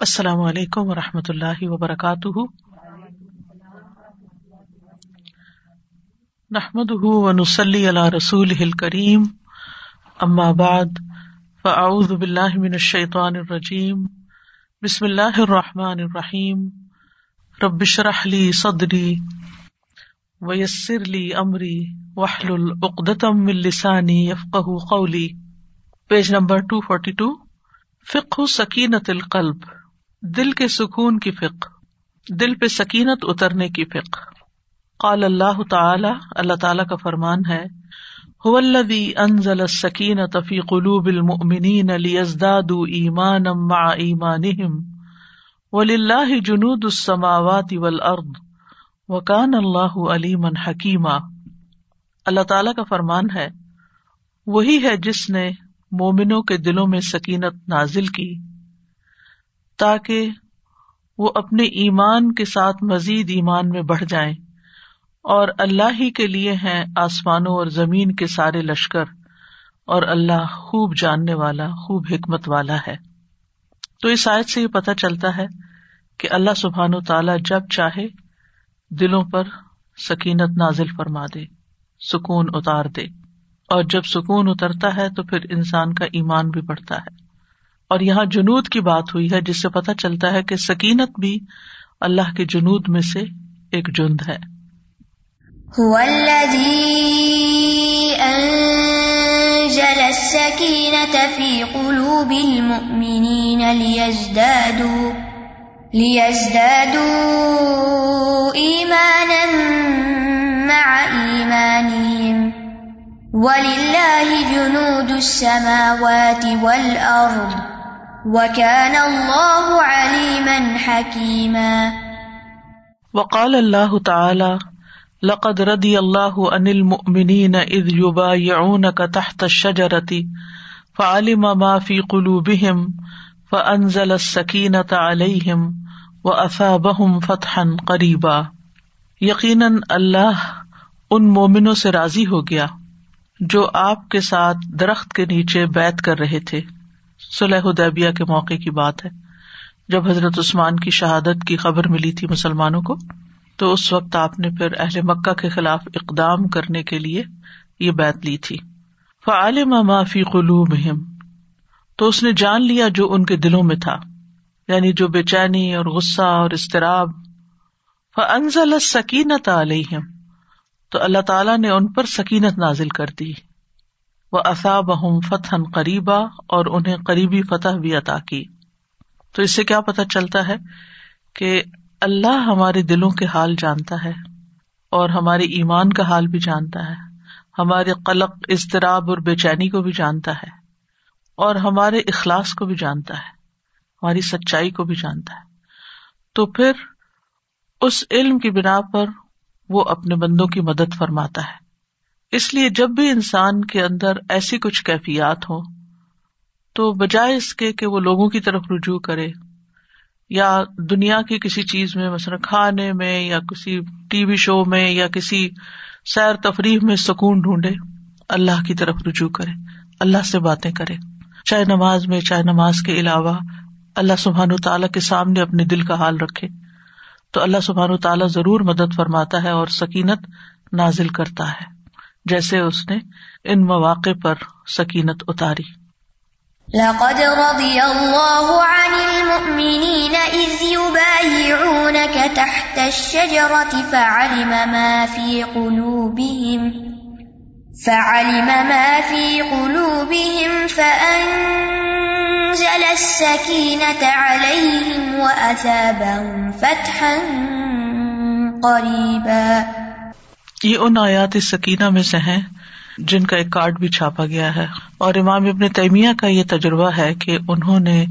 السلام علیکم و رحمۃ اللہ وبرکاتہ۔ نحمد ونسلی علی رسول کریم اما بعد، فاعوذ باللہ من الشیطان الرجیم۔ بسم اللہ الرحمٰن الرحیم۔ ربش رحلی صدری ویسر لی امری وحل العقدم السانی یفق قولی۔ Page number two forty two فک سکینت القلب۔ دل کے سکون کی فک دل پہ سکینت اترنے کی فک قال اللہ تعالی اللہ تعالی کا فرمان ہے انزل سکینت فی قلوب المؤمنین لیزدادوا ایمانا مع ایمانہم، وللہ جنود السماوات والارض، وکان اللہ علیما حکیما۔ اللہ تعالی کا فرمان ہے، وہی ہے جس نے مومنوں کے دلوں میں سکینت نازل کی۔ تاکہ وہ اپنے ایمان کے ساتھ مزید ایمان میں بڑھ جائیں اور اللہ ہی کے لیے ہیں آسمانوں اور زمین کے سارے لشکر اور اللہ خوب جاننے والا، خوب حکمت والا ہے۔ تو اس آیت سے یہ پتہ چلتا ہے کہ اللہ سبحان و تعالی جب چاہے دلوں پر سکینت نازل فرما دے، سکون اتار دے۔ اور جب سکون اترتا ہے تو پھر انسان کا ایمان بھی بڑھتا ہے۔ اور یہاں جنود کی بات ہوئی ہے، جس سے پتا چلتا ہے کہ سکینت بھی اللہ کے جنود میں سے ایک جند ہے۔ وَلِلَّهِ جُنُودُ السَّمَاوَاتِ وَالْأَرْضِ۔ وَكَانَ اللَّهُ عَلِيمًا حَكِيمًا. وقال اللہ تعالی، لقد ردی اللہ عن المؤمنین اذ يبايعونك تحت الشجرة فعلم ما في قلوبهم فانزل السكينة عليهم واثابهم فتحا قریبا. یقیناً اللہ ان مومنوں سے راضی ہو گیا جو آپ کے ساتھ درخت کے نیچے بیت کر رہے تھے۔ سلح ادیبیہ کے موقع کی بات ہے۔ جب حضرت عثمان کی شہادت کی خبر ملی تھی مسلمانوں کو، تو اس وقت آپ نے پھر اہل مکہ کے خلاف اقدام کرنے کے لیے یہ بیت لی تھی۔ فعالم معافی قلو مہم تو اس نے جان لیا جو ان کے دلوں میں تھا یعنی جو بے چینی اور غصہ اور استراب فنزل سکینت علیہم، تو اللہ تعالیٰ نے ان پر سکینت نازل کر دی۔ وہ اصاب فتح قریبا اور انہیں قریبی فتح بھی عطا کی۔ تو اس سے کیا پتا چلتا ہے کہ اللہ ہمارے دلوں کے حال جانتا ہے اور ہمارے ایمان کا حال بھی جانتا ہے۔ ہمارے قلق، اضطراب اور بے چینی کو بھی جانتا ہے اور ہمارے اخلاص کو بھی جانتا ہے، ہماری سچائی کو بھی جانتا ہے۔ تو پھر اس علم کی بنا پر وہ اپنے بندوں کی مدد فرماتا ہے۔ اس لیے جب بھی انسان کے اندر ایسی کچھ کیفیات ہو تو بجائے اس کے کہ وہ لوگوں کی طرف رجوع کرے، یا دنیا کی کسی چیز میں، مثلاً کھانے میں، یا کسی ٹی وی شو میں، یا کسی سیر تفریح میں سکون ڈھونڈے، اللہ کی طرف رجوع کرے، اللہ سے باتیں کرے۔ چاہے نماز میں، چاہے نماز کے علاوہ، اللہ سبحان و تعالیٰ کے سامنے اپنے دل کا حال رکھے۔ تو اللہ سبحان و تعالیٰ ضرور مدد فرماتا ہے اور سکینت نازل کرتا ہے۔ جیسے اس نے ان مواقع پر سکینت اتاری۔ لقد رضي الله عن المؤمنين إذ يبايعونك تحت الشجرة فعلم ما في قلوبهم، فعلم ما في قلوبهم فأنزل السكينة عليهم وأثابهم فتحا قريبا۔ یہ ان آیات سکینہ میں سے ہیں جن کا ایک کارڈ بھی چھاپا گیا ہے۔ اور امام ابن تیمیہ کا یہ تجربہ ہے کہ انہوں نے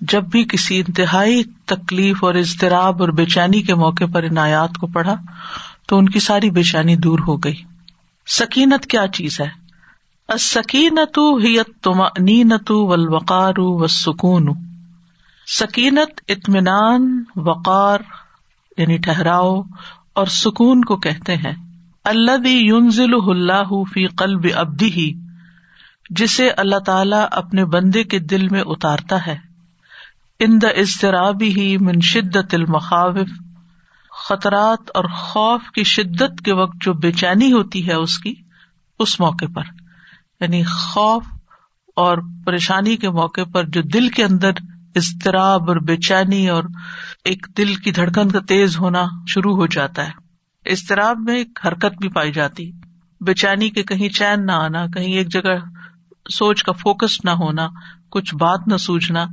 جب بھی کسی انتہائی تکلیف اور اضطراب اور بے چینی کے موقع پر ان آیات کو پڑھا تو ان کی ساری بے چینی دور ہو گئی۔ سکینت کیا چیز ہے؟ سکینت نینت ولوقار و سکون سکینت اطمینان، وقار یعنی ٹہراؤ اور سکون کو کہتے ہیں۔ اللہ یونزل اللہ فی قلب ابدی ہی جسے اللہ تعالی اپنے بندے کے دل میں اتارتا ہے۔ ان دا اضطرابی ہی من شدت المخاوف، خطرات اور خوف کی شدت کے وقت جو بے چینی ہوتی ہے اس کی، اس موقع پر۔ یعنی خوف اور پریشانی کے موقع پر جو دل کے اندر اضطراب اور بے چینی اور ایک دل کی دھڑکن کا تیز ہونا شروع ہو جاتا ہے۔ اضطراب میں ایک حرکت بھی پائی جاتی۔ بے چینی کے کہیں چین نہ آنا، کہیں ایک جگہ سوچ کا فوکس نہ ہونا، کچھ بات نہ سوجنا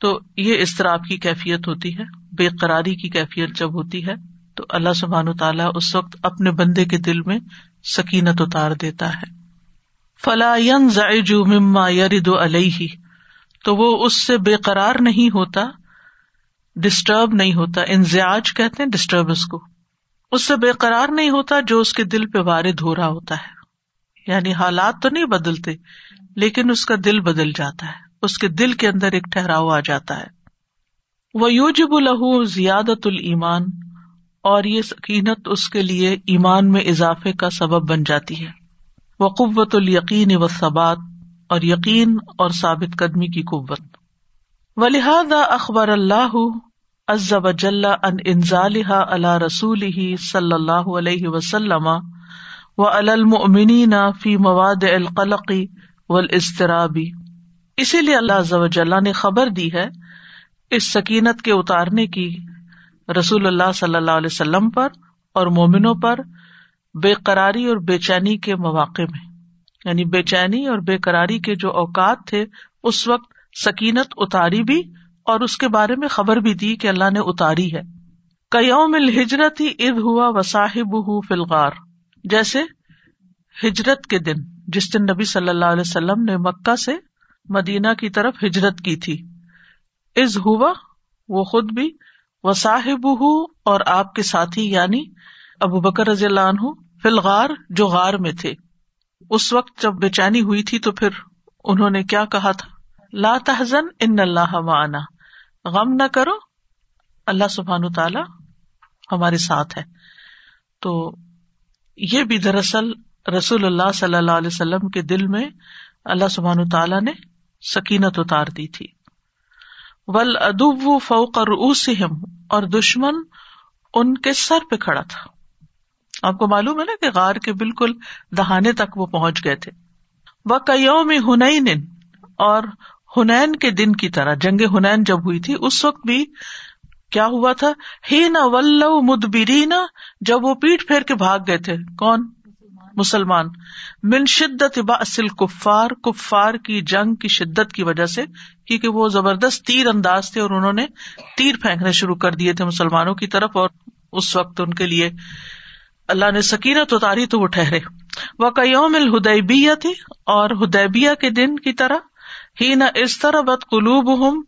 تو یہ اضطراب کی کیفیت ہوتی ہے، بے قراری کی کیفیت جب ہوتی ہے، تو اللہ سبحان و تعالیٰ اس وقت اپنے بندے کے دل میں سکینت اتار دیتا ہے۔ فلاً مما یرد علیہ تو وہ اس سے بے قرار نہیں ہوتا ڈسٹرب نہیں ہوتا انزیاج کہتے ہیں ڈسٹربنس کو۔ اس سے بے قرار نہیں ہوتا جو اس کے دل پہ وارد ہو رہا ہوتا ہے۔ یعنی حالات تو نہیں بدلتے، لیکن اس کا دل بدل جاتا ہے۔ اس کے دل کے اندر ایک ٹھہراؤ آ جاتا ہے۔ وہ یوجب الہو زیادت المان اور یہ سکینت اس کے لیے ایمان میں اضافے کا سبب بن جاتی ہے۔ وہ قوت القین و ثبات اور یقین اور ثابت قدمی کی قوت۔ و لہذا اخبار اللہ عز وجل ان انزالها على رسوله صلی اللہ علیہ وسلم و المؤمنین فی مواد القلق والاضطراب. اسی لیے اللہ عز وجل نے خبر دی ہے اس سکینت کے اتارنے کی رسول اللہ صلی اللہ علیہ وسلم پر اور مومنوں پر بے قراری اور بے چینی کے مواقع میں. یعنی بے چینی اور بے قراری کے جو اوقات تھے، اس وقت سکینت اتاری بھی اور اس کے بارے میں خبر بھی دی کہ اللہ نے اتاری ہے۔ کئیوم ہجرت ہی اد ہوا وصاحب فلغار جیسے ہجرت کے دن، جس دن نبی صلی اللہ علیہ وسلم نے مکہ سے مدینہ کی طرف ہجرت کی تھی۔ از ہوا وہ خود بھی وصاحب اور آپ کے ساتھی یعنی ابو بکر رضی اللہ عنہ فلغار جو غار میں تھے۔ اس وقت جب بے چینی ہوئی تھی تو پھر انہوں نے کیا کہا تھا؟ لا تحزن ان اللہ معنا۔ غم نہ کرو، اللہ سبحان تعالی ہمارے ساتھ ہے۔ تو یہ بھی دراصل رسول اللہ صلی اللہ علیہ وسلم کے دل میں اللہ سبحان تعالیٰ نے سکینت اتار دی تھی۔ ول ادب فوق اور دشمن ان کے سر پہ کھڑا تھا۔ آپ کو معلوم ہے نا کہ غار کے بالکل دہانے تک وہ پہنچ گئے تھے۔ وہ کئیوں میں ہنین اور ہنین کے دن کی طرح، جنگ ہنین جب ہوئی تھی، اس وقت بھی کیا ہوا تھا؟ ہی نہ ولو مدبری جب وہ پیٹ پھیر کے بھاگ گئے تھے۔ کون؟ مسلمان۔ من شدت اصل کفار کفار کی جنگ کی شدت کی وجہ سے، کیونکہ وہ زبردست تیر انداز تھے اور انہوں نے تیر پھینکنے شروع کر دیے تھے مسلمانوں کی طرف اور اس وقت ان کے لیے اللہ نے سکینت اتاری تو وہ ٹھہرے۔ وہ کئیوم الہدیبیہ تھی اور ہدیبیہ کے دن کی طرح ہی نہ اس طرح بد قلوب ہوں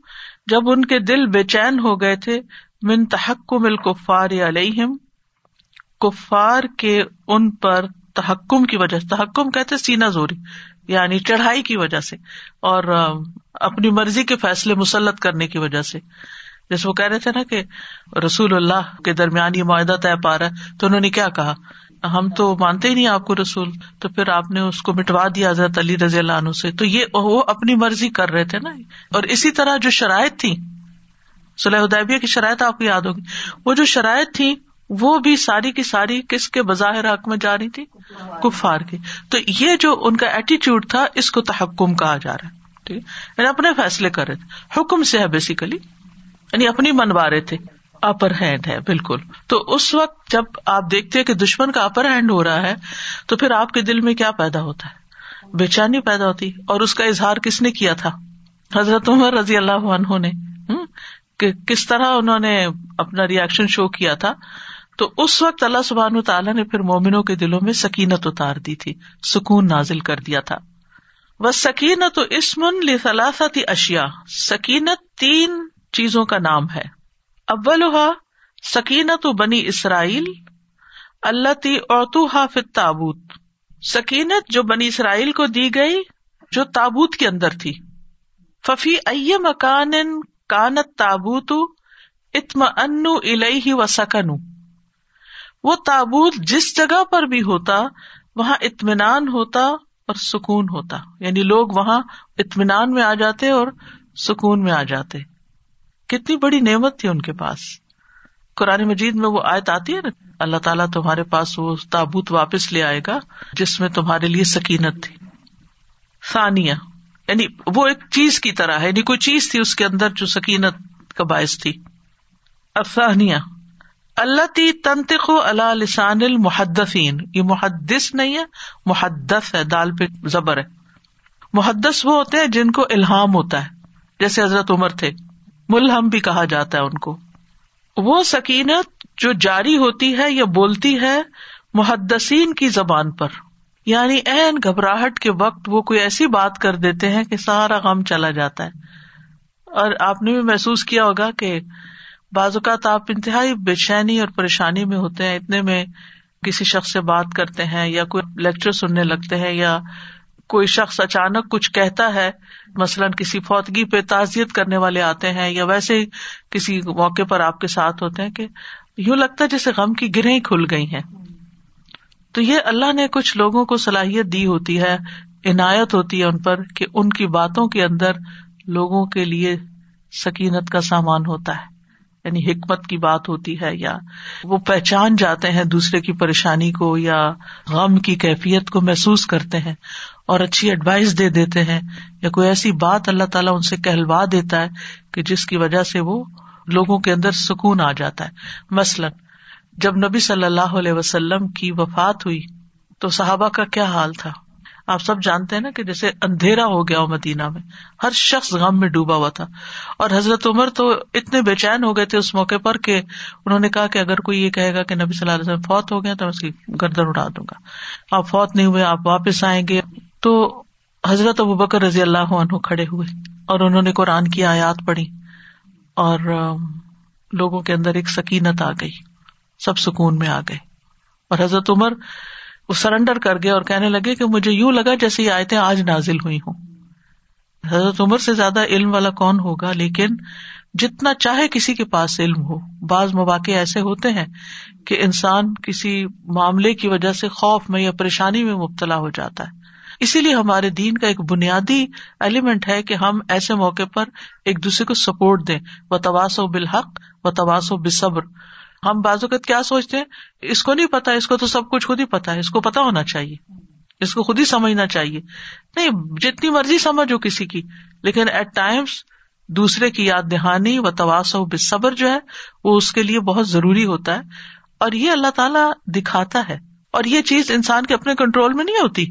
جب ان کے دل بے چین ہو گئے تھے، من تحکم الکفار علیہم، کفار کے ان پر تحکم کی وجہ سے، تحکم کہتے سینا زوری یعنی چڑھائی کی وجہ سے، اور اپنی مرضی کے فیصلے مسلط کرنے کی وجہ سے۔ جیسے وہ کہہ رہے تھے نا کہ رسول اللہ کے درمیان یہ معاہدہ طے پا رہا ہے، تو انہوں نے کیا کہا؟ ہم تو مانتے ہی نہیں آپ کو رسول، تو پھر آپ نے اس کو مٹوا دیا حضرت علی رضی اللہ عنہ سے۔ تو یہ وہ اپنی مرضی کر رہے تھے نا۔ اور اسی طرح جو شرائط تھی صلی ادیبیہ کی شرائط آپ کو یاد ہوگی۔ وہ جو شرائط تھی وہ بھی ساری کی ساری کس کے بظاہر حق میں جا رہی تھی کفار کی۔ تو یہ جو ان کا ایٹیچیوڈ تھا، اس کو تحکم کہا جا رہا ہے۔ ٹھیک۔ ہے یعنی اپنے فیصلے کر رہے تھے۔ حکم سے ہے بیسیکلی یعنی اپنی منوا رہے تھے۔ اپر ہینڈ ہے، بالکل۔ تو اس وقت جب آپ دیکھتے کہ دشمن کا اپر ہینڈ ہو رہا ہے، تو پھر آپ کے دل میں کیا پیدا ہوتا ہے؟ بے چینی پیدا ہوتی۔ اور اس کا اظہار کس نے کیا تھا؟ حضرت عمر رضی اللہ عنہ نے۔ کہ کس طرح انہوں نے اپنا ریئیکشن شو کیا تھا۔ تو اس وقت اللہ سبحان تعالیٰ نے پھر مومنوں کے دلوں میں سکینت اتار دی تھی، سکون نازل کر دیا تھا۔ وہ سکینت اسمن لثلاثت اشیا سکینت تین چیزوں کا نام ہے۔ اول سکینت بنی اسرائیل اللہ تی اوتو حافظ تابوت سکینت جو بنی اسرائیل کو دی گئی، جو تابوت کے اندر تھی۔ ففی ائی مکان کانت تابوت اتم ان الہ و سکن وہ تابوت جس جگہ پر بھی ہوتا، وہاں اطمینان ہوتا اور سکون ہوتا۔ یعنی لوگ وہاں اطمینان میں آ جاتے اور سکون میں آ جاتے۔ کتنی بڑی نعمت تھی ان کے پاس۔ قرآن مجید میں وہ آیت آتی ہے نا، اللہ تعالیٰ تمہارے پاس وہ تابوت واپس لے آئے گا، جس میں تمہارے لیے سکینت تھی۔ ثانیہ یعنی وہ ایک چیز کی طرح ہے یعنی کوئی چیز تھی اس کے اندر جو سکینت کا باعث تھی۔ افسانیہ اللہ تی تنتخ اللہ لسان المحدفین یہ محدث نہیں ہے محدف ہے، دال پہ زبر ہے۔ محدث وہ ہوتے ہیں جن کو الحام ہوتا ہے، جیسے حضرت عمر تھے۔ ملحم بھی کہا جاتا ہے ان کو۔ وہ سکینت جو جاری ہوتی ہے یا بولتی ہے محدثین کی زبان پر۔ یعنی این گھبراہٹ کے وقت وہ کوئی ایسی بات کر دیتے ہیں کہ سارا غم چلا جاتا ہے۔ اور آپ نے بھی محسوس کیا ہوگا کہ بعض اوقات آپ انتہائی بے چینی اور پریشانی میں ہوتے ہیں، اتنے میں کسی شخص سے بات کرتے ہیں یا کوئی لیکچر سننے لگتے ہیں یا کوئی شخص اچانک کچھ کہتا ہے، مثلاً کسی فوتگی پہ تعزیت کرنے والے آتے ہیں یا ویسے کسی موقع پر آپ کے ساتھ ہوتے ہیں کہ یوں لگتا ہے جیسے غم کی گرہیں کھل گئی ہیں۔ تو یہ اللہ نے کچھ لوگوں کو صلاحیت دی ہوتی ہے، عنایت ہوتی ہے ان پر کہ ان کی باتوں کے اندر لوگوں کے لیے سکینت کا سامان ہوتا ہے۔ یعنی حکمت کی بات ہوتی ہے یا وہ پہچان جاتے ہیں دوسرے کی پریشانی کو یا غم کی کیفیت کو محسوس کرتے ہیں اور اچھی ایڈوائس دے دیتے ہیں یا کوئی ایسی بات اللہ تعالیٰ ان سے کہلوا دیتا ہے کہ جس کی وجہ سے وہ لوگوں کے اندر سکون آ جاتا ہے۔ مثلاً جب نبی صلی اللہ علیہ وسلم کی وفات ہوئی تو صحابہ کا کیا حال تھا؟ آپ سب جانتے ہیں نا کہ جیسے اندھیرا ہو گیا مدینہ میں، ہر شخص غم میں ڈوبا ہوا تھا۔ اور حضرت عمر تو اتنے بے چین ہو گئے تھے اس موقع پر کہ انہوں نے کہا کہ اگر کوئی یہ کہے گا کہ نبی صلی اللہ علیہ وسلم فوت ہو گیا تو میں اس کی گردن اڑا دوں گا۔ آپ فوت نہیں ہوئے، آپ واپس آئیں گے۔ تو حضرت ابو بکر رضی اللہ عنہ کھڑے ہوئے اور انہوں نے قرآن کی آیات پڑھی اور لوگوں کے اندر ایک سکینت آ گئی، سب سکون میں آ گئے۔ اور حضرت عمر وہ سرینڈر کر گئے اور کہنے لگے کہ مجھے یوں لگا جیسے یہ آیتیں آج نازل ہوئی ہوں۔ حضرت عمر سے زیادہ علم والا کون ہوگا؟ لیکن جتنا چاہے کسی کے پاس علم ہو۔ بعض مواقع ایسے ہوتے ہیں کہ انسان کسی معاملے کی وجہ سے خوف میں یا پریشانی میں مبتلا ہو جاتا ہے۔ اسی لیے ہمارے دین کا ایک بنیادی ایلیمنٹ ہے کہ ہم ایسے موقع پر ایک دوسرے کو سپورٹ دیں۔ و تواس و بالحق و تواس و بصبر ہم بعض اوقات کیا سوچتے ہیں؟ اس کو نہیں پتا، اس کو تو سب کچھ خود ہی پتا ہے، اس کو پتا ہونا چاہیے۔ اس کو خود ہی سمجھنا چاہیے۔ نہیں، جتنی مرضی سمجھ ہو کسی کی، لیکن ایٹ ٹائمس دوسرے کی یاد دہانی و تواس و بصبر جو ہے، وہ اس کے لیے بہت ضروری ہوتا ہے۔ اور یہ اللہ تعالیٰ دکھاتا ہے۔ اور یہ چیز انسان کے اپنے کنٹرول میں نہیں ہوتی۔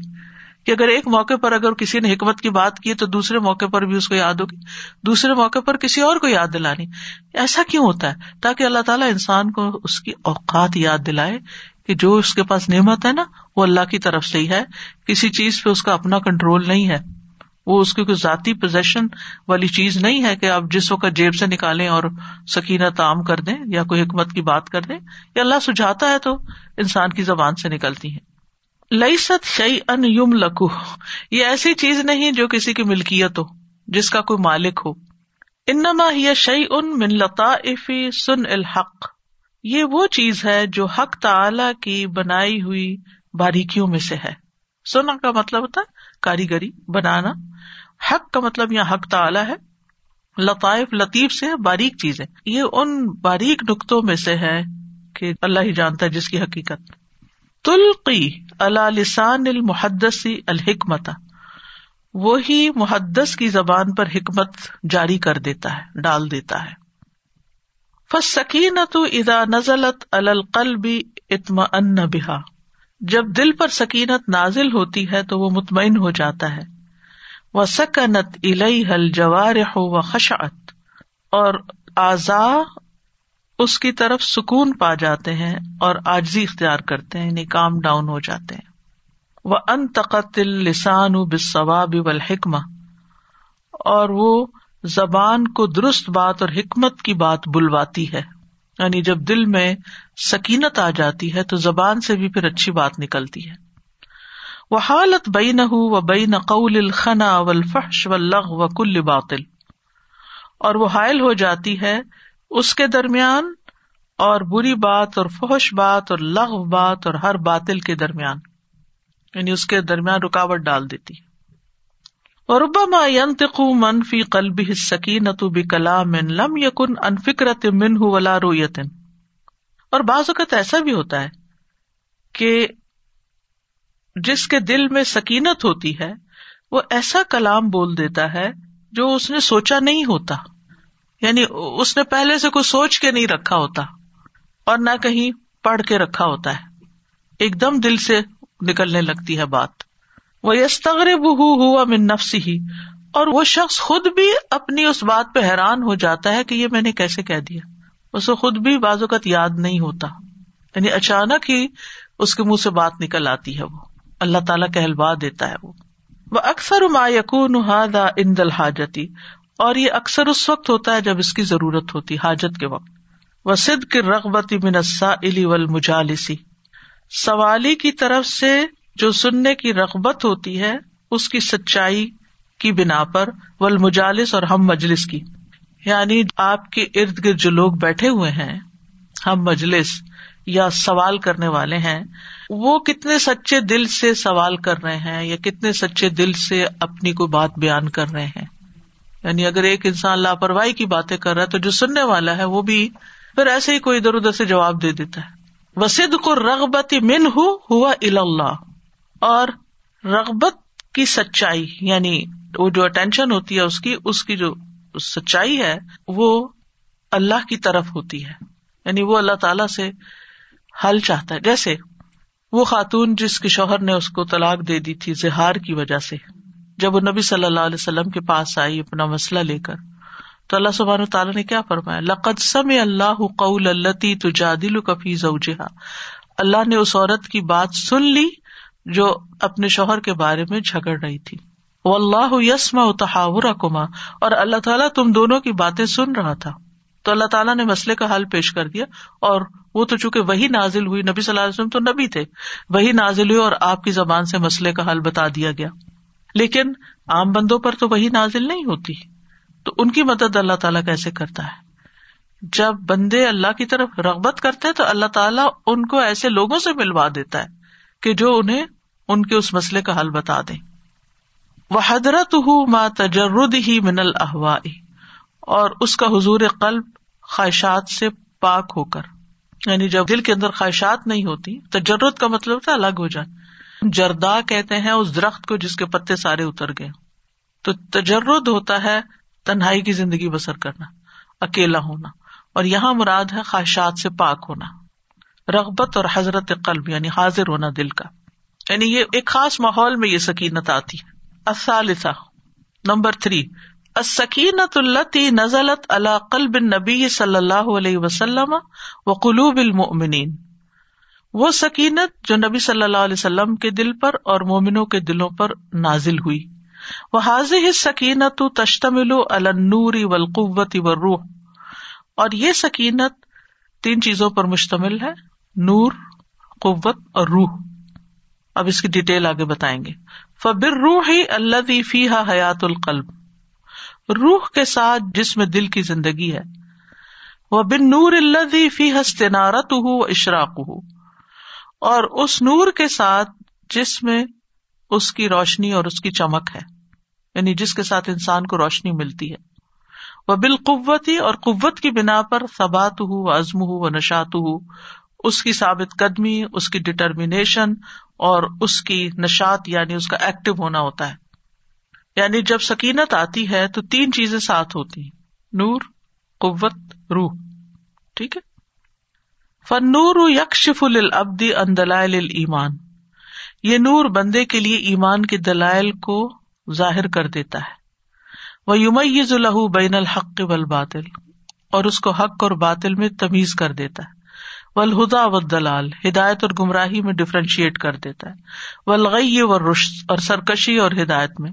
کہ اگر ایک موقع پر اگر کسی نے حکمت کی بات کی تو دوسرے موقع پر بھی اس کو یاد ہوگی۔ دوسرے موقع پر کسی اور کو یاد دلانی۔ ایسا کیوں ہوتا ہے؟ تاکہ اللہ تعالیٰ انسان کو اس کی اوقات یاد دلائے کہ جو اس کے پاس نعمت ہے نا، وہ اللہ کی طرف سے ہی ہے۔ کسی چیز پہ اس کا اپنا کنٹرول نہیں ہے۔ وہ اس کی کوئی ذاتی پوزیشن والی چیز نہیں ہے کہ آپ جس وقت جیب سے نکالیں اور سکینہ تعام کر دیں یا کوئی حکمت کی بات کر دیں۔ یا اللہ سجھاتا ہے تو انسان کی زبان سے نکلتی ہے لئی ست شعی ان یم لکو یہ ایسی چیز نہیں جو کسی کی ملکیت ہو، جس کا کوئی مالک ہو۔ انما یہ شعی ان من لطافی سن الحق، یہ وہ چیز ہے جو حق تعلی کی بنائی ہوئی باریکیوں میں سے ہے۔ سنا کا مطلب ہوتا ہے کاریگری، بنانا۔ حق کا مطلب یہاں حق تعلی ہے۔ لطائف لطیف سے باریک چیز ہے یہ ان باریک نقطوں میں سے ہے کہ اللہ ہی جانتا ہے جس کی حقیقت۔ تلقی اللہ لسان المحدسی الحکمت، وہی محدس کی زبان پر حکمت جاری کر دیتا ہے، ڈال دیتا ہے۔ فس سکینت ادا نزلت القلبی اتما ان بحا جب دل پر سکینت نازل ہوتی ہے تو وہ مطمئن ہو جاتا ہے۔ وہ سکنت الئی حل جوار ہو و خشعت اور آزا اس کی طرف سکون پا جاتے ہیں اور آجزی اختیار کرتے ہیں یعنی کام ڈاؤن ہو جاتے ہیں۔ وہ ان تقتل لسان بصواب والحکمہ اور وہ زبان کو درست بات اور حکمت کی بات بلواتی ہے۔ یعنی جب دل میں سکینت آ جاتی ہے تو زبان سے بھی پھر اچھی بات نکلتی ہے۔ وہ حالت بئی نہ ہو و بئی نقول الخنا و الفحش و لغ و کل باطل۔ اور وہ حائل ہو جاتی ہے اس کے درمیان اور بری بات اور فحش بات اور لغ بات اور ہر باطل کے درمیان یعنی اس کے درمیان رکاوٹ ڈال دیتی۔ اور ربما ينطق من في قلبه السكينة بكلام لم يكن عن فكرة منه ولا رؤية اور بعض اوقات ایسا بھی ہوتا ہے کہ جس کے دل میں سکینت ہوتی ہے، وہ ایسا کلام بول دیتا ہے جو اس نے سوچا نہیں ہوتا۔ یعنی اس نے پہلے سے کوئی سوچ کے نہیں رکھا ہوتا اور نہ کہیں پڑھ کے رکھا ہوتا ہے۔ ایک دم دل سے نکلنے لگتی ہے بات۔ وہ یستغرب ہوا من نفس ہی اور وہ شخص خود بھی اپنی اس بات پہ حیران ہو جاتا ہے کہ یہ میں نے کیسے کہہ دیا۔ اسے خود بھی بعض اوقات یاد نہیں ہوتا۔ یعنی اچانک ہی اس کے منہ سے بات نکل آتی ہے وہ۔ اللہ تعالیٰ کہلوا دیتا ہے وہ۔ اکثر ما یقون ہادا ان دل حاجتی اور یہ اکثر اس وقت ہوتا ہے جب اس کی ضرورت ہوتی، حاجت کے وقت۔ وہ سد کی رغبتی منسا علی ول مجالسی سوالی کی طرف سے جو سننے کی رغبت ہوتی ہے، اس کی سچائی کی بنا پر ول مجالس اور ہم مجلس کی۔ یعنی آپ کے ارد گرد جو لوگ بیٹھے ہوئے ہیں، ہم مجلس یا سوال کرنے والے ہیں، وہ کتنے سچے دل سے سوال کر رہے ہیں یا کتنے سچے دل سے اپنی کوئی بات بیان کر رہے ہیں۔ یعنی اگر ایک انسان لاپرواہی کی باتیں کر رہا ہے تو جو سننے والا ہے وہ بھی پھر ایسے ہی کوئی ادھر ادھر سے جواب دے دیتا ہے۔ وسید کو رغبت من ہوا اللہ اور رغبت کی سچائی یعنی وہ جو اٹینشن ہوتی ہے اس کی اس کی جو سچائی ہے، وہ اللہ کی طرف ہوتی ہے۔ یعنی وہ اللہ تعالی سے حل چاہتا ہے۔ جیسے وہ خاتون جس کے شوہر نے اس کو طلاق دے دی تھی زہار کی وجہ سے۔ جب وہ نبی صلی اللہ علیہ وسلم کے پاس آئی اپنا مسئلہ لے کر، تو اللہ سبحان تعالیٰ نے کیا فرمایا؟ لقد سم اللہ قول اللہ تجادل کفی زوجہا۔ اللہ نے اس عورت کی بات سن لی جو اپنے شوہر کے بارے میں جھگڑ رہی تھی۔ وہ اللہ یسما تحاور کما اور اللہ تعالیٰ تم دونوں کی باتیں سن رہا تھا۔ تو اللہ تعالیٰ نے مسئلے کا حل پیش کر دیا۔ اور وہ تو چونکہ وہی نازل ہوئی، نبی صلی اللہ علیہ وسلم تو نبی تھے، وہی نازل ہوئی اور آپ کی زبان سے مسئلے کا حل بتا دیا گیا۔ لیکن عام بندوں پر تو وہی نازل نہیں ہوتی۔ تو ان کی مدد اللہ تعالیٰ کیسے کرتا ہے؟ جب بندے اللہ کی طرف رغبت کرتے تو اللہ تعالیٰ ان کو ایسے لوگوں سے ملوا دیتا ہے کہ جو انہیں ان کے اس مسئلے کا حل بتا دیں۔ وہ حضرت ہُو ماں تجرد ہی من الحوا اور اس کا حضور قلب خواہشات سے پاک ہو کر۔ یعنی جب دل کے اندر خواہشات نہیں ہوتی، تجرد کا مطلب ہوتا ہے الگ ہو جائے جردا کہتے ہیں، اس درخت کو جس کے پتے سارے اتر گئے۔ تو تجرد ہوتا ہے تنہائی کی زندگی بسر کرنا، اکیلا ہونا۔ اور یہاں مراد ہے خواہشات سے پاک ہونا۔ رغبت اور حضرت قلب یعنی حاضر ہونا دل کا۔ یعنی یہ ایک خاص ماحول میں یہ سکینت آتی ہے۔ نمبر تھری سکینت التی نزلت اللہ قلب نبی صلی اللہ علیہ وسلم و قلوب المؤمنین۔ وہ سکینت جو نبی صلی اللہ علیہ وسلم کے دل پر اور مومنوں کے دلوں پر نازل ہوئی۔ وہ حاضر سکینت تشتمل النوری ولقوتی و روح اور یہ سکینت تین چیزوں پر مشتمل ہے، نور، قوت اور روح۔ اب اس کی ڈیٹیل آگے بتائیں گے۔ فبر روح ہی اللہ فی حیات القلب۔ روح کے ساتھ جس میں دل کی زندگی ہے۔ وہ بن نور اللہ فی ہستنارت ہو اشراق ہو اور اس نور کے ساتھ جس میں اس کی روشنی اور اس کی چمک ہے۔ یعنی جس کے ساتھ انسان کو روشنی ملتی ہے۔ وہ بالقوتی اور قوت کی بنا پر ثبات ہو عزم ہو و نشات ہو اس کی ثابت قدمی، اس کی ڈٹرمینیشن اور اس کی نشات یعنی اس کا ایکٹیو ہونا ہوتا ہے۔ یعنی جب سکینت آتی ہے تو تین چیزیں ساتھ ہوتی ہیں۔ نور، قوت، روح۔ ٹھیک ہے؟ فن نور یکشف العبدی ان دلائل ایمان یہ نور بندے کے لیے ایمان کے دلائل کو ظاہر کر دیتا ہے۔ وہ یومز الح بین الحق و باطل اور اس کو حق اور باطل میں تمیز کر دیتا ہے۔ ولہدا و دلال ہدایت اور گمراہی میں ڈفرینشیٹ کر دیتا ہے۔ ولغی و رشت اور سرکشی اور ہدایت میں۔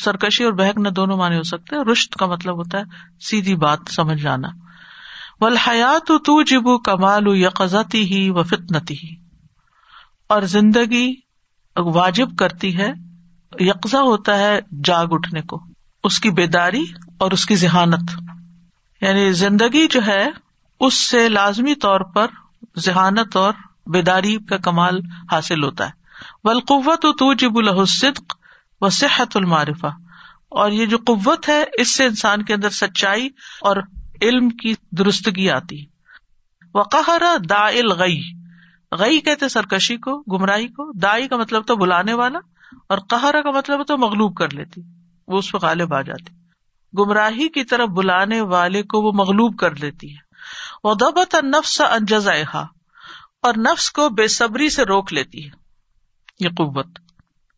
سرکشی اور بہک نہ دونوں مانے ہو سکتے رشت کا مطلب ہوتا ہے سیدھی بات، سمجھ جانا۔ ولحیات تو جبو کمال یقزتی ہی و فتنتی ہی اور زندگی واجب کرتی ہے یکزا ہوتا ہے جاگ اٹھنے کو، اس کی بیداری اور اس کی ذہانت۔ یعنی زندگی جو ہے، اس سے لازمی طور پر ذہانت اور بیداری کا کمال حاصل ہوتا ہے۔ ولقوت و تو جب الحصد وہ صحت المعرفہ۔ اور یہ جو قوت ہے، اس سے انسان کے اندر سچائی اور علم کی درستگی آتی۔ وہ قہرا دا غی۔ غی کہتے سرکشی کو، گمراہی کو۔ دائی کا مطلب تو بلانے والا اور قہرا کا مطلب تو مغلوب کر لیتی۔ وہ اس پہ غالب آ جاتی۔ گمراہی کی طرف بلانے والے کو وہ مغلوب کر لیتی ہے۔ وہ دبت نفس انجزا اور نفس کو بے صبری سے روک لیتی ہے۔ یہ قوت۔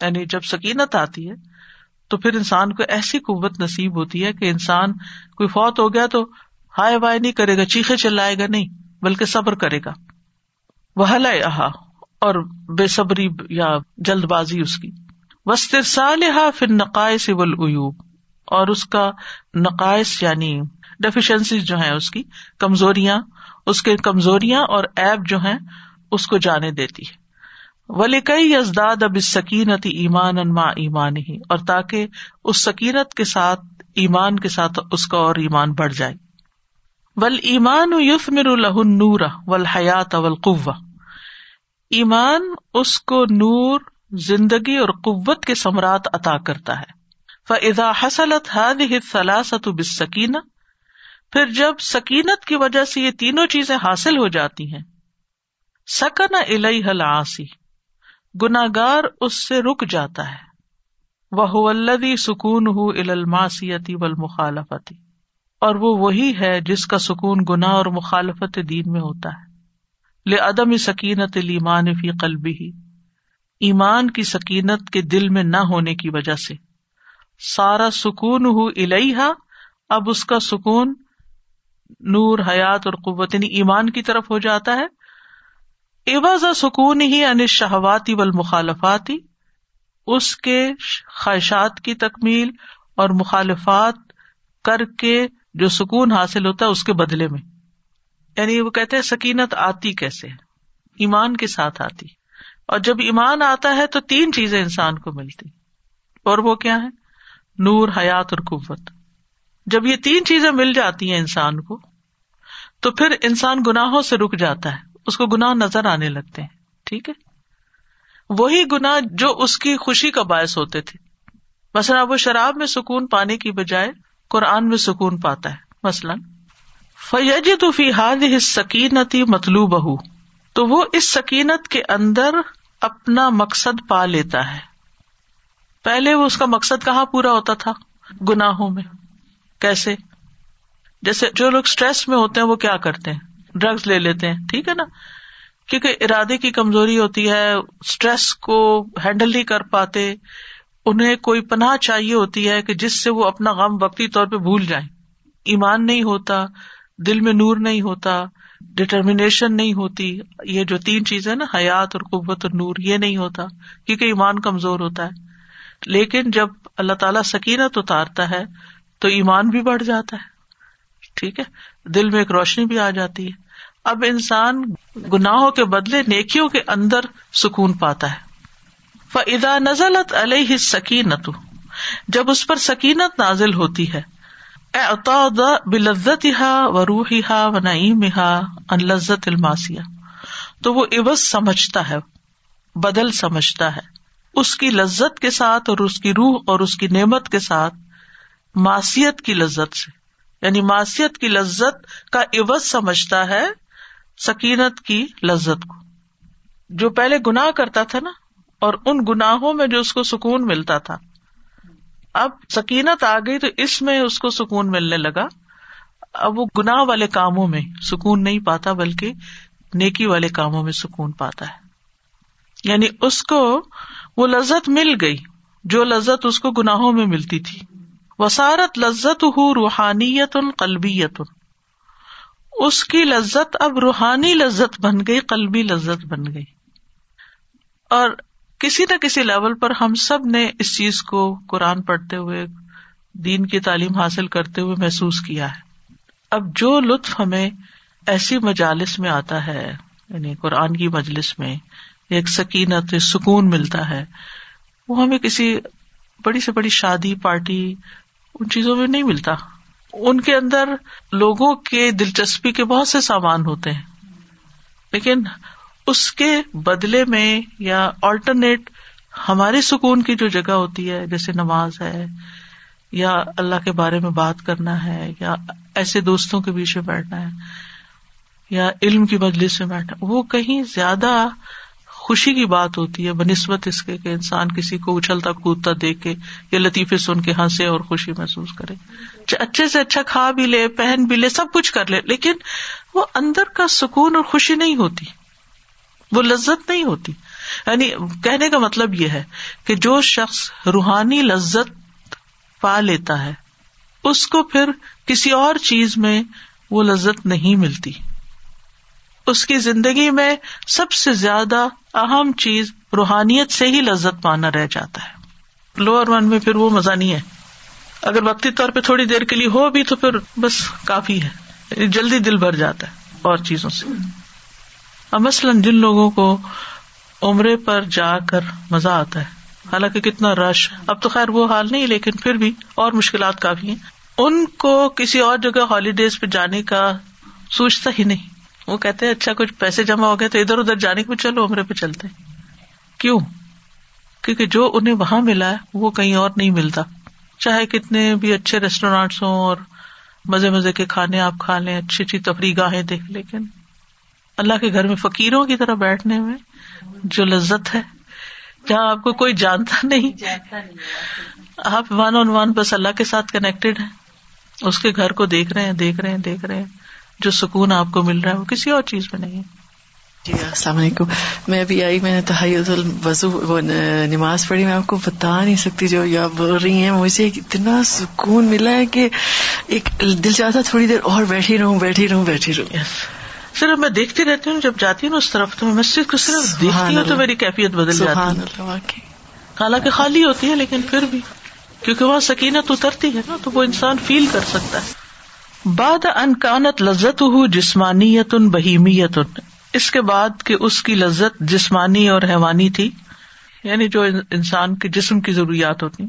یعنی جب سکینت آتی ہے تو پھر انسان کو ایسی قوت نصیب ہوتی ہے کہ انسان کوئی فوت ہو گیا تو ہائے وائے نہیں کرے گا، چیخے چلائے گا نہیں، بلکہ صبر کرے گا۔ وہ یہاں اور بے صبری یا جلد بازی اس کی۔ وسطر سال پھر نقائص ولعیوب اور اس کا نقائص یعنی ڈیفیشنسی جو ہے اس کی، کمزوریاں، اس کے کمزوریاں اور ایپ جو ہیں، اس کو جانے دیتی ہے۔ ولی کئی ازداد اب اس سکینت ایمان ان ماں ایمان ہی اور تاکہ اس سکینت کے ساتھ، ایمان کے ساتھ اس کا اور ایمان بڑھ جائے۔ ول ایمان یوف مر الہ نور ول حیات اول قوا ایمان اس کو نور، زندگی اور قوت کے سمراٹ عطا کرتا ہے. فضا حسلت حد سلاست بس سکین پھر جب سکینت کی وجہ سے یہ تینوں چیزیں حاصل ہو جاتی ہیں، سکن الہ آسی گناگار اس سے رک جاتا ہے. وہ الدی سکون ہُ الماسیتی و مخالفتی اور وہ وہی ہے جس کا سکون گنا اور مخالفت دین میں ہوتا ہے۔ لے عدم سکینت ایمان فی قلبی ہی ایمان کی سکینت کے دل میں نہ ہونے کی وجہ سے۔ سارا سکون ہُ الحا اب اس کا سکون نور، حیات اور قوت یعنی ایمان کی طرف ہو جاتا ہے۔ ایواز سکون ہی ان شہواتی و مخالفاتی اس کے خواہشات کی تکمیل اور مخالفات کر کے جو سکون حاصل ہوتا ہے اس کے بدلے میں۔ یعنی وہ کہتے ہیں سکینت آتی کیسے ایمان کے ساتھ آتی۔ اور جب ایمان آتا ہے تو تین چیزیں انسان کو ملتی۔ اور وہ کیا ہے نور، حیات اور قوت۔ جب یہ تین چیزیں مل جاتی ہیں انسان کو، تو پھر انسان گناہوں سے رک جاتا ہے۔ اس کو گناہ نظر آنے لگتے ہیں۔ ٹھیک ہے؟ وہی گنا جو اس کی خوشی کا باعث ہوتے تھے۔ مثلاً وہ شراب میں سکون پانے کی بجائے قرآن میں سکون پاتا ہے۔ مثلاً فیج تو فی حال سکینتی مطلوب بہ تو وہ اس سکینت کے اندر اپنا مقصد پا لیتا ہے۔ پہلے وہ اس کا مقصد کہاں پورا ہوتا تھا؟ گناہوں میں۔ کیسے؟ جیسے جو لوگ اسٹریس میں ہوتے ہیں، وہ کیا کرتے ہیں؟ ڈرگس لے لیتے ہیں۔ ٹھیک ہے نا؟ کیونکہ ارادے کی کمزوری ہوتی ہے اسٹریس کو ہینڈل نہیں کر پاتے۔ انہیں کوئی پناہ چاہیے ہوتی ہے کہ جس سے وہ اپنا غم وقتی طور پہ بھول جائیں۔ ایمان نہیں ہوتا، دل میں نور نہیں ہوتا ڈٹرمنیشن نہیں ہوتی۔ یہ جو تین چیزیں نا، حیات اور قوت اور نور، یہ نہیں ہوتا کیونکہ ایمان کمزور ہوتا ہے۔ لیکن جب اللہ تعالیٰ سکینت اتارتا ہے، تو ایمان بھی بڑھ جاتا ہے۔ ٹھیک ہے؟ دل میں ایک روشنی بھی آ جاتی ہے۔ اب انسان گناہوں کے بدلے نیکیوں کے اندر سکون پاتا ہے۔ فدا نزلت علیہ سکینت جب اس پر سکینت نازل ہوتی ہے بلزت ہا و روحی ہا و نعیم ہا ان لذت الماسیا تو وہ عوض سمجھتا ہے، بدل سمجھتا ہے۔ اس کی لذت کے ساتھ اور اس کی روح اور اس کی نعمت کے ساتھ معاشیت کی لذت سے۔ یعنی معاشیت کی لذت کا عوض سمجھتا ہے سکینت کی لذت کو۔ جو پہلے گناہ کرتا تھا نا اور ان گناہوں میں جو اس کو سکون ملتا تھا۔ اب سکینت آ گئی تو اس میں اس کو سکون ملنے لگا۔ اب وہ گناہ والے کاموں میں سکون نہیں پاتا، بلکہ نیکی والے کاموں میں سکون پاتا ہے۔ یعنی اس کو وہ لذت مل گئی، جو لذت اس کو گناہوں میں ملتی تھی۔ وسارت لذت ہُ روحانیت ان قلبیت اس کی لذت اب روحانی لذت بن گئی، قلبی لذت بن گئی۔ اور کسی نہ کسی لیول پر ہم سب نے اس چیز کو قرآن پڑھتے ہوئے، دین کی تعلیم حاصل کرتے ہوئے محسوس کیا ہے۔ اب جو لطف ہمیں ایسی مجالس میں آتا ہے یعنی قرآن کی مجلس میں ایک سکینت سکون ملتا ہے، وہ ہمیں کسی بڑی سے بڑی شادی، پارٹی، ان چیزوں میں نہیں ملتا۔ ان کے اندر لوگوں کے دلچسپی کے بہت سے سامان ہوتے ہیں۔ لیکن اس کے بدلے میں یا آلٹرنیٹ ہماری سکون کی جو جگہ ہوتی ہے، جیسے نماز ہے، یا اللہ کے بارے میں بات کرنا ہے، یا ایسے دوستوں کے بیچ میں بیٹھنا ہے، یا علم کی مجلس میں بیٹھنا وہ کہیں زیادہ خوشی کی بات ہوتی ہے، بنسبت اس کے کہ انسان کسی کو اچھلتا کودتا دیکھ کے یا لطیفے سن کے ہنسے اور خوشی محسوس کرے۔ اچھے سے اچھا کھا بھی لے، پہن بھی لے، سب کچھ کر لے، لیکن وہ اندر کا سکون اور خوشی نہیں ہوتی۔ وہ لذت نہیں ہوتی۔ یعنی کہنے کا مطلب یہ ہے کہ جو شخص روحانی لذت پا لیتا ہے، اس کو پھر کسی اور چیز میں وہ لذت نہیں ملتی۔ اس کی زندگی میں سب سے زیادہ اہم چیز روحانیت سے ہی لذت پانا رہ جاتا ہے۔ لوور ون میں پھر وہ مزہ نہیں ہے۔ اگر وقتی طور پہ تھوڑی دیر کے لیے ہو بھی تو پھر بس کافی ہے۔ جلدی دل بھر جاتا ہے اور چیزوں سے۔ اب مثلاً جن لوگوں کو عمرے پر جا کر مزہ آتا ہے، حالانکہ کتنا رش اب تو خیر وہ حال نہیں، لیکن پھر بھی اور مشکلات کافی ہیں۔ ان کو کسی اور جگہ ہالیڈیز پہ جانے کا سوچتا ہی نہیں۔ وہ کہتے ہیں اچھا کچھ پیسے جمع ہو گئے تو ادھر ادھر جانے کے چلو، عمرے پہ چلتے کیوں؟ کیونکہ جو انہیں وہاں ملا ہے، وہ کہیں اور نہیں ملتا۔ چاہے کتنے بھی اچھے ریسٹورینٹس ہوں اور مزے مزے کے کھانے آپ کھا لیں، اچھی اچھی تفریح گاہیں دیکھ لیکن اللہ کے گھر میں فقیروں کی طرح بیٹھنے میں جو لذت ہے، جہاں آپ کو کوئی جانتا نہیں۔ آپ ون آن ون بس اللہ کے ساتھ کنیکٹڈ ہیں۔ اس کے گھر کو دیکھ رہے ہیں، دیکھ رہے ہیں، دیکھ رہے ہیں۔ جو سکون آپ کو مل رہا ہے، وہ کسی اور چیز میں نہیں۔ ہے جی السلام علیکم۔ میں ابھی آئی، میں نے تحید الوضو، وہ نماز پڑھی، میں آپ کو بتا نہیں سکتی جو آپ بول رہی ہیں۔ مجھے اتنا سکون ملا ہے کہ ایک دل چاہتا تھوڑی دیر اور بیٹھی رہوں بیٹھی رہوں بیٹھی رہوں۔ صرف میں دیکھتی رہتی ہوں جب جاتی ہوں اس طرف تو میں مسجد کو صرف دیکھتی ہوں تو میری کیفیت بدل جاتی ہے۔ حالانکہ خالی ہوتی ہے لیکن پھر بھی۔ کیونکہ وہاں سکینت اترتی ہے نا تو وہ انسان فیل کر سکتا ہے۔ باد انکانت لذت ہو جسمانیت ان بہیمیت ان اس کے بعد کہ اس کی لذت جسمانی اور حیوانی تھی یعنی جو انسان کے جسم کی ضروریات ہوتی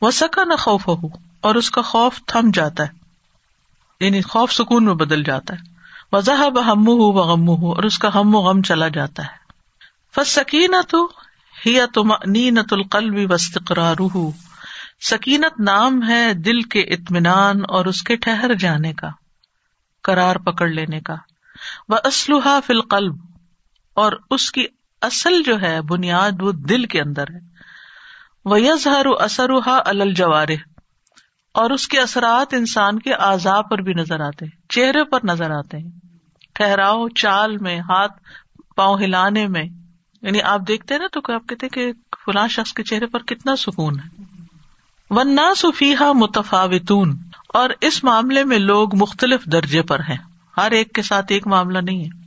وہ سکا نہ خوف ہو اور اس کا خوف تھم جاتا ہے۔ یعنی خوف سکون میں بدل جاتا ہے۔ وضاح بہم ہو و غم ہو اور اس کا ہم و غم چلا جاتا ہے۔ فس سکینت ہی تم نینت القلب وسطرار سکینت نام ہے دل کے اطمینان اور اس کے ٹھہر جانے کا کرار پکڑ لینے کا۔ وہ اسلحہ فل قلب اور اس کی اصل جو ہے بنیاد وہ دل کے اندر ہے۔ وہ یزہر اثرحا الجوار اور اس کے اثرات انسان کے اعضاء پر بھی نظر آتے ہیں، چہرے پر نظر آتے ہیں۔ ٹھہراؤ چال میں، ہاتھ پاؤں ہلانے میں۔ یعنی آپ دیکھتے نا تو آپ کہتے کہ فلاں شخص کے چہرے پر کتنا سکون ہے۔ ورنہ صفیحا متفاوتون۔ اور اس معاملے میں لوگ مختلف درجے پر ہیں۔ ہر ایک کے ساتھ ایک معاملہ نہیں ہے۔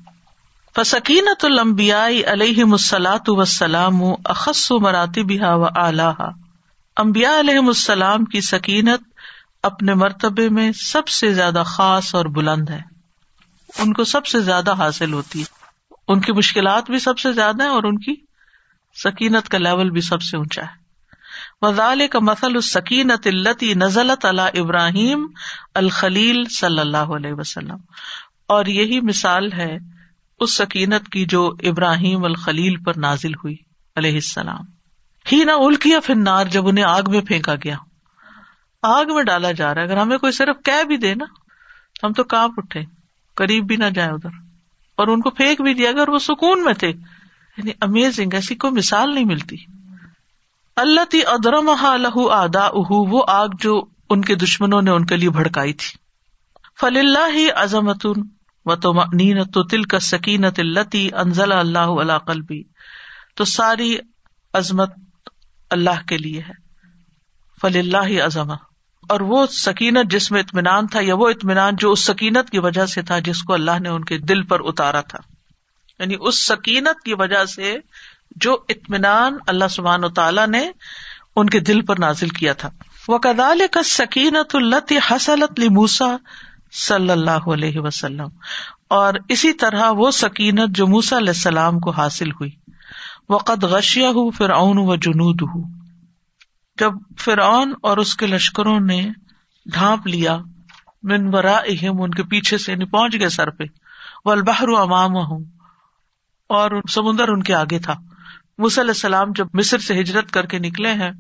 فسکینت المبیائی علیہ مسلاط وسلام اخص و مراتی بحا و اعلیٰ امبیا علیہ السلام کی سکینت اپنے مرتبے میں سب سے زیادہ خاص اور بلند ہے۔ ان کو سب سے زیادہ حاصل ہوتی ہے۔ ان کی مشکلات بھی سب سے زیادہ ہے اور ان کی سکینت کا لیول بھی سب سے اونچا ہے۔ وزال کا مسل السکینت التی نزلت اللہ ابراہیم الخلیل صلی اللہ علیہ وسلم۔ اور یہی مثال ہے اس سکینت کی جو ابراہیم الخلیل پر نازل ہوئی علیہ السلام۔ ہی نہ الکیا پھر نار جب انہیں آگ میں پھینکا گیا۔ آگ میں ڈالا جا رہا ہے۔ اگر ہمیں کوئی صرف کہہ بھی دے نا، ہم تو کہاں اٹھے۔ قریب بھی نہ جائے ادھر۔ اور ان کو پھینک بھی دیا اگر وہ سکون میں تھے۔ یعنی امیزنگ ایسی کوئی مثال نہیں ملتی۔ اللہ تی ادرم لہو آدا اہ وہ آگ جو ان کے دشمنوں نے ان کے لیے بھڑکائی تھی۔ فل اللہ ہی عظمت و تو نین تو تل کا سکینت التی انزل اللہ اللہ قلبی۔ تو ساری عظمت اللہ کے لیے ہے۔ فل اللہ عظم اور وہ سکینت جس میں اطمینان تھا یا وہ اطمینان جو اس سکینت کی وجہ سے تھا جس کو اللہ نے ان کے دل پر اتارا تھا۔ یعنی اس سکینت کی وجہ سے جو اطمینان اللہ سبحان و تعالیٰ نے ان کے دل پر نازل کیا تھا۔ وہ کدال کا سکینت الت حسلت موسا صلی اللہ علیہ وسلم۔ اور اسی طرح وہ سکینت جو موسا علیہ السلام کو حاصل ہوئی۔ وہ غشیا ہوں فرعون و جنود ہوں جب فرعون اور اس کے لشکروں نے ڈھانپ لیا، من برا اہم ان کے پیچھے سے یعنی پہنچ گئے سر پہ۔ وہ البہر امام ہوں اور سمندر ان کے آگے تھا۔ علیہ السلام جب مصر سے ہجرت کر کے نکلے ہیں،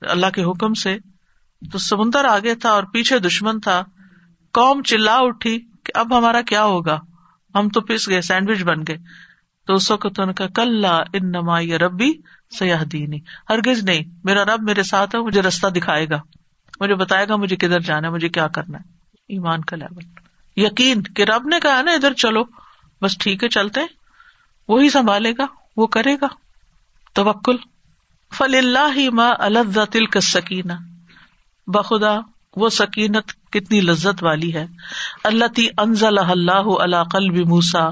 اللہ کے حکم سے، تو سمندر آگے تھا اور پیچھے دشمن تھا۔ قوم چلا اٹھی کہ اب ہمارا کیا ہوگا؟ ہم تو پس گئے، سینڈوچ بن گئے۔ تو اس وقت ان کا کل ان نما ربی سیاح دینی۔ ہرگز نہیں۔ میرا رب میرے ساتھ ہے مجھے رستہ دکھائے گا۔ مجھے بتائے گا مجھے کدھر جانا ہے، مجھے کیا کرنا ہے۔ ایمان کا لیول یقین کہ رب نے کہا نا، ادھر چلو۔ بس ٹھیک ہے، چلتے وہی سنبھالے گا، وہ کرے گا۔ توکل۔ فل اللہ ماں اللہ تل کا سکینہ بخدا، وہ سکینت کتنی لذت والی ہے۔ اللہ تی انزل اللہ اللہ قلب موسا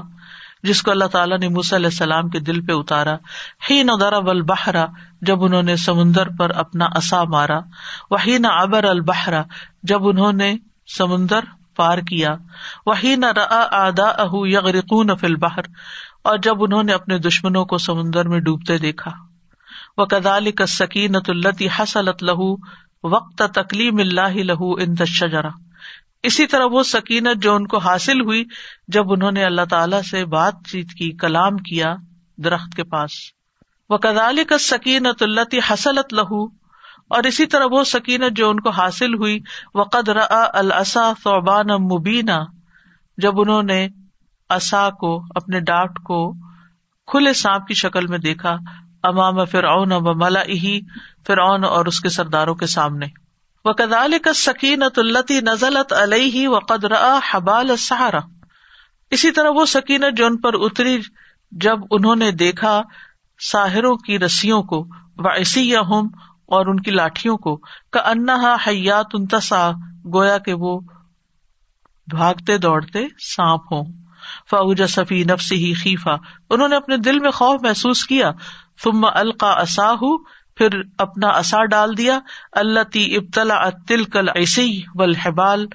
جس کو اللہ تعالیٰ نے موسی علیہ السلام کے دل پہ اتارا۔ ہی نہ درب جب انہوں نے سمندر پر اپنا اصا مارا۔ وہی نہ ابر البہرا جب انہوں نے سمندر پار کیا۔ وہی نہ آدا اہ یغرقون فل بہر اور جب انہوں نے اپنے دشمنوں کو سمندر میں ڈوبتے دیکھا۔ وہ کدال کا سکینت التی حسلت لہو وقت تکلیم اللہ لہو ان تشجرا اسی طرح وہ سکینت جو ان کو حاصل ہوئی جب انہوں نے اللہ تعالی سے بات چیت کی، کلام کیا درخت کے پاس۔ وہ کدال کا سکینت اللہ حسلت لہو اور اسی طرح وہ سکینت جو ان کو حاصل ہوئی، وقد را السا فوبان مبینہ جب انہوں نے اصا کو، اپنے ڈاٹ کو کھلے سانپ کی شکل میں دیکھا، امام فرعون و ملا فرعون اور اس کے سرداروں کے سامنے۔ وہ کدال کا سکینت التی نزلت علیہ و قدر حبال سہارا اسی طرح وہ سکینت جو ان پر اتری جب انہوں نے دیکھا ساحروں کی رسیوں کو ویسی ہوں اور ان کی لاٹھیوں کو کا انا حیات انتسا گویا کہ وہ بھاگتے دوڑتے سانپ ہوں۔ فاوجا صفی نفسی ہی خیفا انہوں نے اپنے دل میں خوف محسوس کیا، ثم القا اصاہ پھر اپنا اصا ڈال دیا۔ اللہ تی ابتلا تل کل ایسی والحبال۔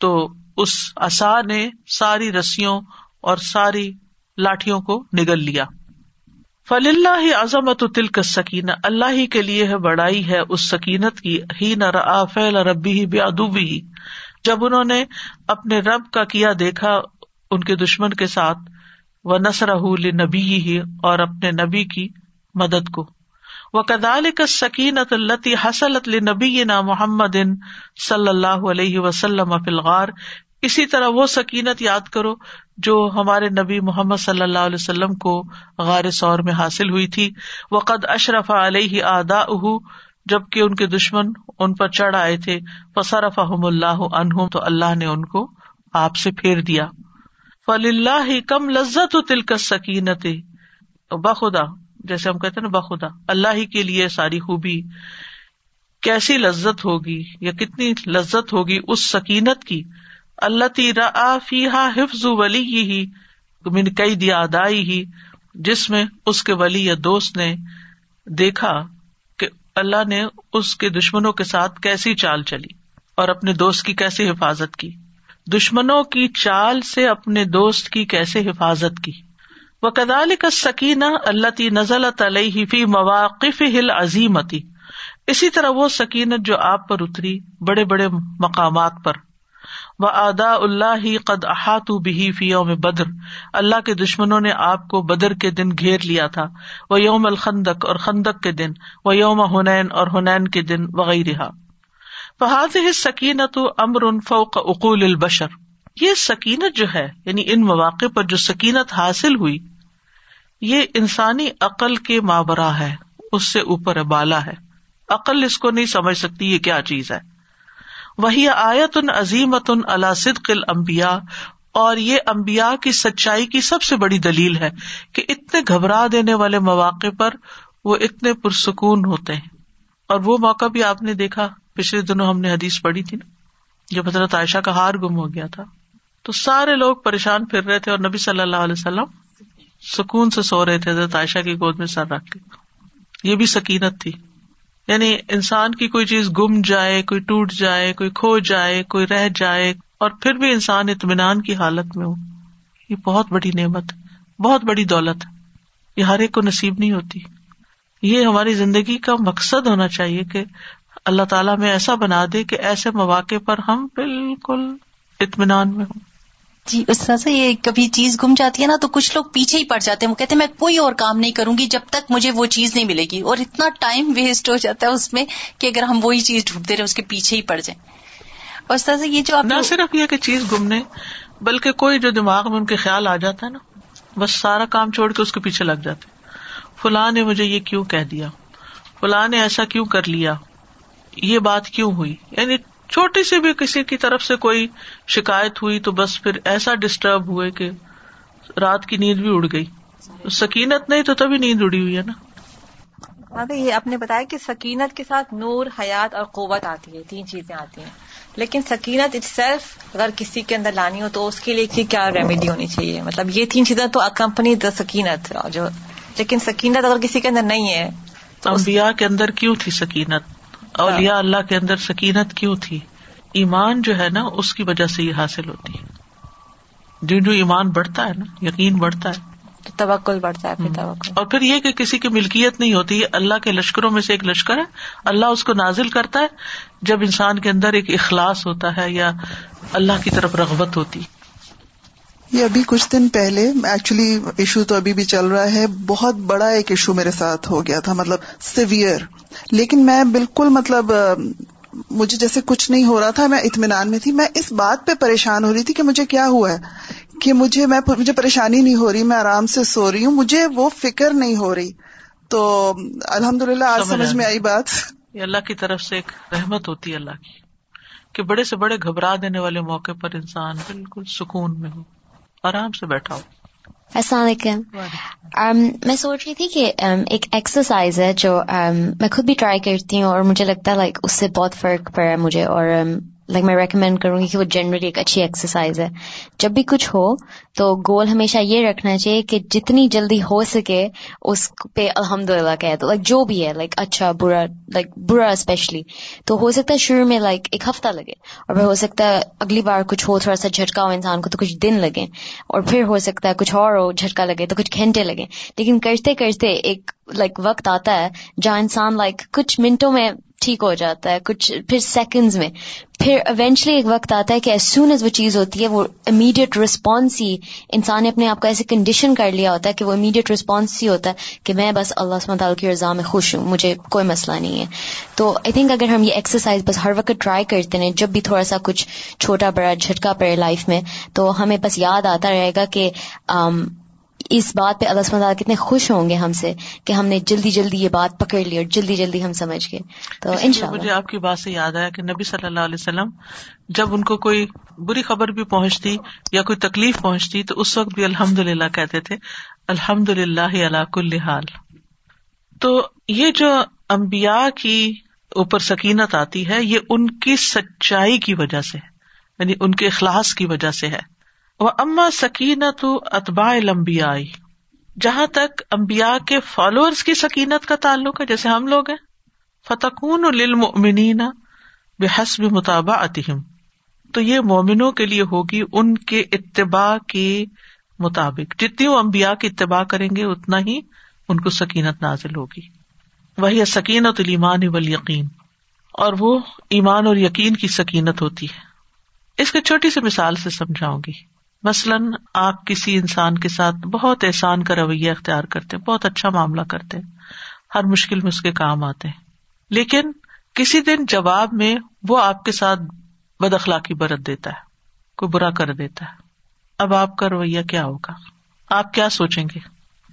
تو اس اصا نے ساری رسیوں اور ساری لاٹھیوں کو نگل لیا۔ فل اللہ عظمت تل کا سکین اللہ ہی کے لیے ہے، بڑائی ہے اس سکینت کی۔ ہی نہ فیل ربی ہی بے ادوبی ہی جب انہوں نے اپنے رب کا کیا دیکھا، ان کے دشمن کے ساتھ۔ وہ نسر نبی ہی اور اپنے نبی کی مدد کو۔ وہ کدال کا سکینت التی حسلت نبی نا محمد صلی اللہ علیہ وسلم فلغار اسی طرح وہ سکینت یاد کرو جو ہمارے نبی محمد صلی اللہ علیہ وسلم کو غار سور میں حاصل ہوئی تھی۔ وہ قد اشرف علیہ آدا اہ جبکہ ان کے دشمن ان پر چڑھ آئے تھے۔ فصرف اللہ عنہ تو اللہ نے ان کو آپ سے پھیر دیا۔ فل اللہ کم لذت تل کا سکینت بخدا۔ جیسے ہم کہتے نا بخدا اللہ ہی کے لیے ساری خوبی کیسی لذت ہوگی یا کتنی لذت ہوگی اس سکینت کی؟ اللہ تیرا فیحا حفظ ولی ہی من کئی دیا ادائی ہی جس میں اس کے ولی یا دوست نے دیکھا کہ اللہ نے اس کے دشمنوں کے ساتھ کیسی چال چلی اور اپنے دوست کی کیسی حفاظت کی؟ دشمنوں کی چال سے اپنے دوست کی کیسے حفاظت کی؟ وہ کدال کا سکینہ اللہ تی نزل علیہ فی مواقف ہل عظیمتی اسی طرح وہ سکینت جو آپ پر اتری بڑے بڑے مقامات پر۔ وہ ادا اللہ ہی قد احاط بھی فی یوم بدر۔ اللہ کے دشمنوں نے آپ کو بدر کے دن گھیر لیا تھا۔ وہ یوم الخندق اور خندق کے دن وہ یوم ہنین اور ہنین کے دن وغیرہ فہذ سکینت امر فوق اقول البشر۔ یہ سکینت جو ہے یعنی ان مواقع پر جو سکینت حاصل ہوئی یہ انسانی عقل کے مابرا ہے، اس سے اوپر بالا ہے۔ عقل اس کو نہیں سمجھ سکتی یہ کیا چیز ہے۔ وہی آیت ان عظیمت ان صدق الانبیاء، اور یہ امبیا کی سچائی کی سب سے بڑی دلیل ہے کہ اتنے گھبرا دینے والے مواقع پر وہ اتنے پرسکون ہوتے ہیں۔ اور وہ موقع بھی آپ نے دیکھا، پچھلے دنوں ہم نے حدیث پڑھی تھی نا، جب حضرت عائشہ کا ہار گم ہو گیا تھا۔ تو سارے لوگ پریشان پھر رہے تھے اور نبی صلی اللہ علیہ وسلم سکون سے سو رہے تھے، حضرت عائشہ کی گود میں سر رکھ کے۔ یہ بھی سکینت تھی۔ یعنی انسان کی کوئی چیز گم جائے، کوئی ٹوٹ جائے، کوئی کھو جائے، کوئی رہ جائے، اور پھر بھی انسان اطمینان کی حالت میں ہو۔ یہ بہت بڑی نعمت، بہت بڑی دولت۔ یہ ہر ایک کو نصیب نہیں ہوتی۔ یہ ہماری زندگی کا مقصد ہونا چاہیے کہ اللہ تعالیٰ میں ایسا بنا دے کہ ایسے مواقع پر ہم بالکل اطمینان میں ہوں۔ جی اس طرح سے یہ کبھی چیز گم جاتی ہے نا تو کچھ لوگ پیچھے ہی پڑ جاتے ہیں۔ وہ کہتے ہیں میں کوئی اور کام نہیں کروں گی جب تک مجھے وہ چیز نہیں ملے گی۔ اور اتنا ٹائم ویسٹ ہو جاتا ہے اس میں کہ اگر ہم وہی چیز ڈھونڈتے رہے اس کے پیچھے ہی پڑ جائیں۔ اور اس طرح سے یہ جو نہ صرف یہ کہ چیز گمنے بلکہ کوئی جو دماغ میں ان کے خیال آ جاتا ہے نا بس سارا کام چھوڑ کے اس کے پیچھے لگ جاتے فلاں نے مجھے یہ کیوں کہہ دیا؟ فلاں نے ایسا کیوں کر لیا؟ یہ بات کیوں ہوئی؟ یعنی چھوٹی سی بھی کسی کی طرف سے کوئی شکایت ہوئی تو بس پھر ایسا ڈسٹرب ہوئے کہ رات کی نیند بھی اڑ گئی۔ سکینت نہیں تو تبھی نیند اڑی ہوئی ہے نا۔ یہ آپ نے بتایا کہ سکینت کے ساتھ نور حیات اور قوت آتی ہے تین چیزیں آتی ہیں۔ لیکن سکینت اٹ سیلف اگر کسی کے اندر لانی ہو تو اس کے لیے کیا ریمیڈی ہونی چاہیے؟ مطلب یہ تین چیزیں تو اکمپنی دا سکینت جو لیکن سکینت اگر کسی کے اندر نہیں ہے تو انبیاء کے اندر کیوں تھی سکینت؟ اولیاء اللہ کے اندر سکینت کیوں تھی؟ ایمان جو ہے نا اس کی وجہ سے یہ حاصل ہوتی ہے۔ جو جو ایمان بڑھتا ہے نا یقین بڑھتا ہے۔ تو توکل بڑھتا ہے پھر اور پھر یہ کہ کسی کی ملکیت نہیں ہوتی اللہ کے لشکروں میں سے ایک لشکر ہے۔ اللہ اس کو نازل کرتا ہے جب انسان کے اندر ایک اخلاص ہوتا ہے یا اللہ کی طرف رغبت ہوتی۔ یہ ابھی کچھ دن پہلے ایکچولی ایشو تو ابھی بھی چل رہا ہے بہت بڑا ایک ایشو میرے ساتھ ہو گیا تھا مطلب سیویئر لیکن میں بالکل مطلب مجھے جیسے کچھ نہیں ہو رہا تھا میں اطمینان میں تھی۔ میں اس بات پہ پریشان ہو رہی تھی کہ مجھے کیا ہوا ہے کہ مجھے میں مجھے پریشانی نہیں ہو رہی میں آرام سے سو رہی ہوں مجھے وہ فکر نہیں ہو رہی۔ تو الحمد للہ آج سمجھ میں آئی بات۔ یہ اللہ کی طرف سے ایک رحمت ہوتی ہے اللہ کی کہ بڑے سے بڑے گھبرا دینے والے موقع پر انسان بالکل۔ سکون میں ہو۔ آرام سے بیٹھا ہو۔ السلام علیکم۔ میں سوچ رہی تھی کہ ایک ایکسرسائز ہے جو میں خود بھی ٹرائی کرتی ہوں اور مجھے لگتا ہے لائک اس سے بہت فرق پڑا ہے مجھے اور لائک میں ریکمینڈ کروں گی کہ وہ جنرلی ایک اچھی ایکسرسائز ہے۔ جب بھی کچھ ہو، تو گول ہمیشہ یہ رکھنا چاہیے کہ جتنی جلدی ہو سکے، اس پہ الحمد للہ کہ لائک جو بھی ہے لائک اچھا برا لائک برا اسپیشلی تو ہو سکتا ہے شروع میں لائک ایک ہفتہ لگے، اور پھر ہو سکتا ہے اگلی بار کچھ ہو، تھوڑا سا جھٹکا ہو انسان کو، تو کچھ دن لگے۔ اور پھر ہو سکتا ہے کچھ اور ہو، جھٹکا لگے، تو کچھ گھنٹے لگے۔ لیکن کرتے کرتے ایک لائک وقت آتا ہے جہاں انسان لائک کچھ منٹوں میں ٹھیک ہو جاتا ہے، کچھ پھر سیکنڈز میں۔ پھر ایونچلی ایک وقت آتا ہے کہ ایز سون ایز وہ چیز ہوتی ہے، وہ امیڈیٹ رسپانس ہی انسان نے اپنے آپ کو ایسے کنڈیشن کر لیا ہوتا ہے کہ وہ امیڈیٹ رسپانس ہی ہوتا ہے کہ میں بس اللہ تعالیٰ کی رضا میں خوش ہوں، مجھے کوئی مسئلہ نہیں ہے۔ تو آئی تھنک اگر ہم یہ ایکسرسائز بس ہر وقت ٹرائی کرتے ہیں جب بھی تھوڑا سا کچھ چھوٹا بڑا جھٹکا پڑے لائف میں، تو ہمیں بس یاد آتا رہے گا کہ um, اس بات پہ اللہ تعالیٰ کتنے خوش ہوں گے ہم سے کہ ہم نے جلدی جلدی یہ بات پکڑ لی اور جلدی جلدی ہم سمجھ گئے۔ تو ان شاء مجھے آپ کی بات سے یاد آیا کہ نبی صلی اللہ علیہ وسلم جب ان کو کوئی بری خبر بھی پہنچتی یا کوئی تکلیف پہنچتی تو اس وقت بھی الحمد للہ کہتے تھے الحمد للہ اللہ کل حال۔ تو یہ جو امبیا کی اوپر سکینت آتی ہے یہ ان کی سچائی کی وجہ سے یعنی ان کے اخلاص کی وجہ سے ہے۔ وہ اما سکینت اتباء لمبیا جہاں تک امبیا کے فالوئر کی سکینت کا تعلق ہے، جیسے ہم لوگ ہیں۔ فتقون للمؤمنین بحسب مطابع اتہم تو یہ مومنوں کے لیے ہوگی ان کے اتباع کے مطابق۔ جتنی وہ امبیا کی اتباع کریں گے، اتنا ہی ان کو سکینت نازل ہوگی۔ وہی سکینت المان و یقین اور وہ ایمان اور یقین کی سکینت ہوتی ہے۔ اس کو چھوٹی سی مثال سے سمجھاؤں گی۔ مثلاً آپ کسی انسان کے ساتھ بہت احسان کا رویہ اختیار کرتے بہت اچھا معاملہ کرتے ہر مشکل میں اس کے کام آتے ہیں۔ لیکن کسی دن جواب میں وہ آپ کے ساتھ بد اخلاقی برت دیتا ہے، کوئی برا کر دیتا ہے۔ اب آپ کا رویہ کیا ہوگا؟ آپ کیا سوچیں گے؟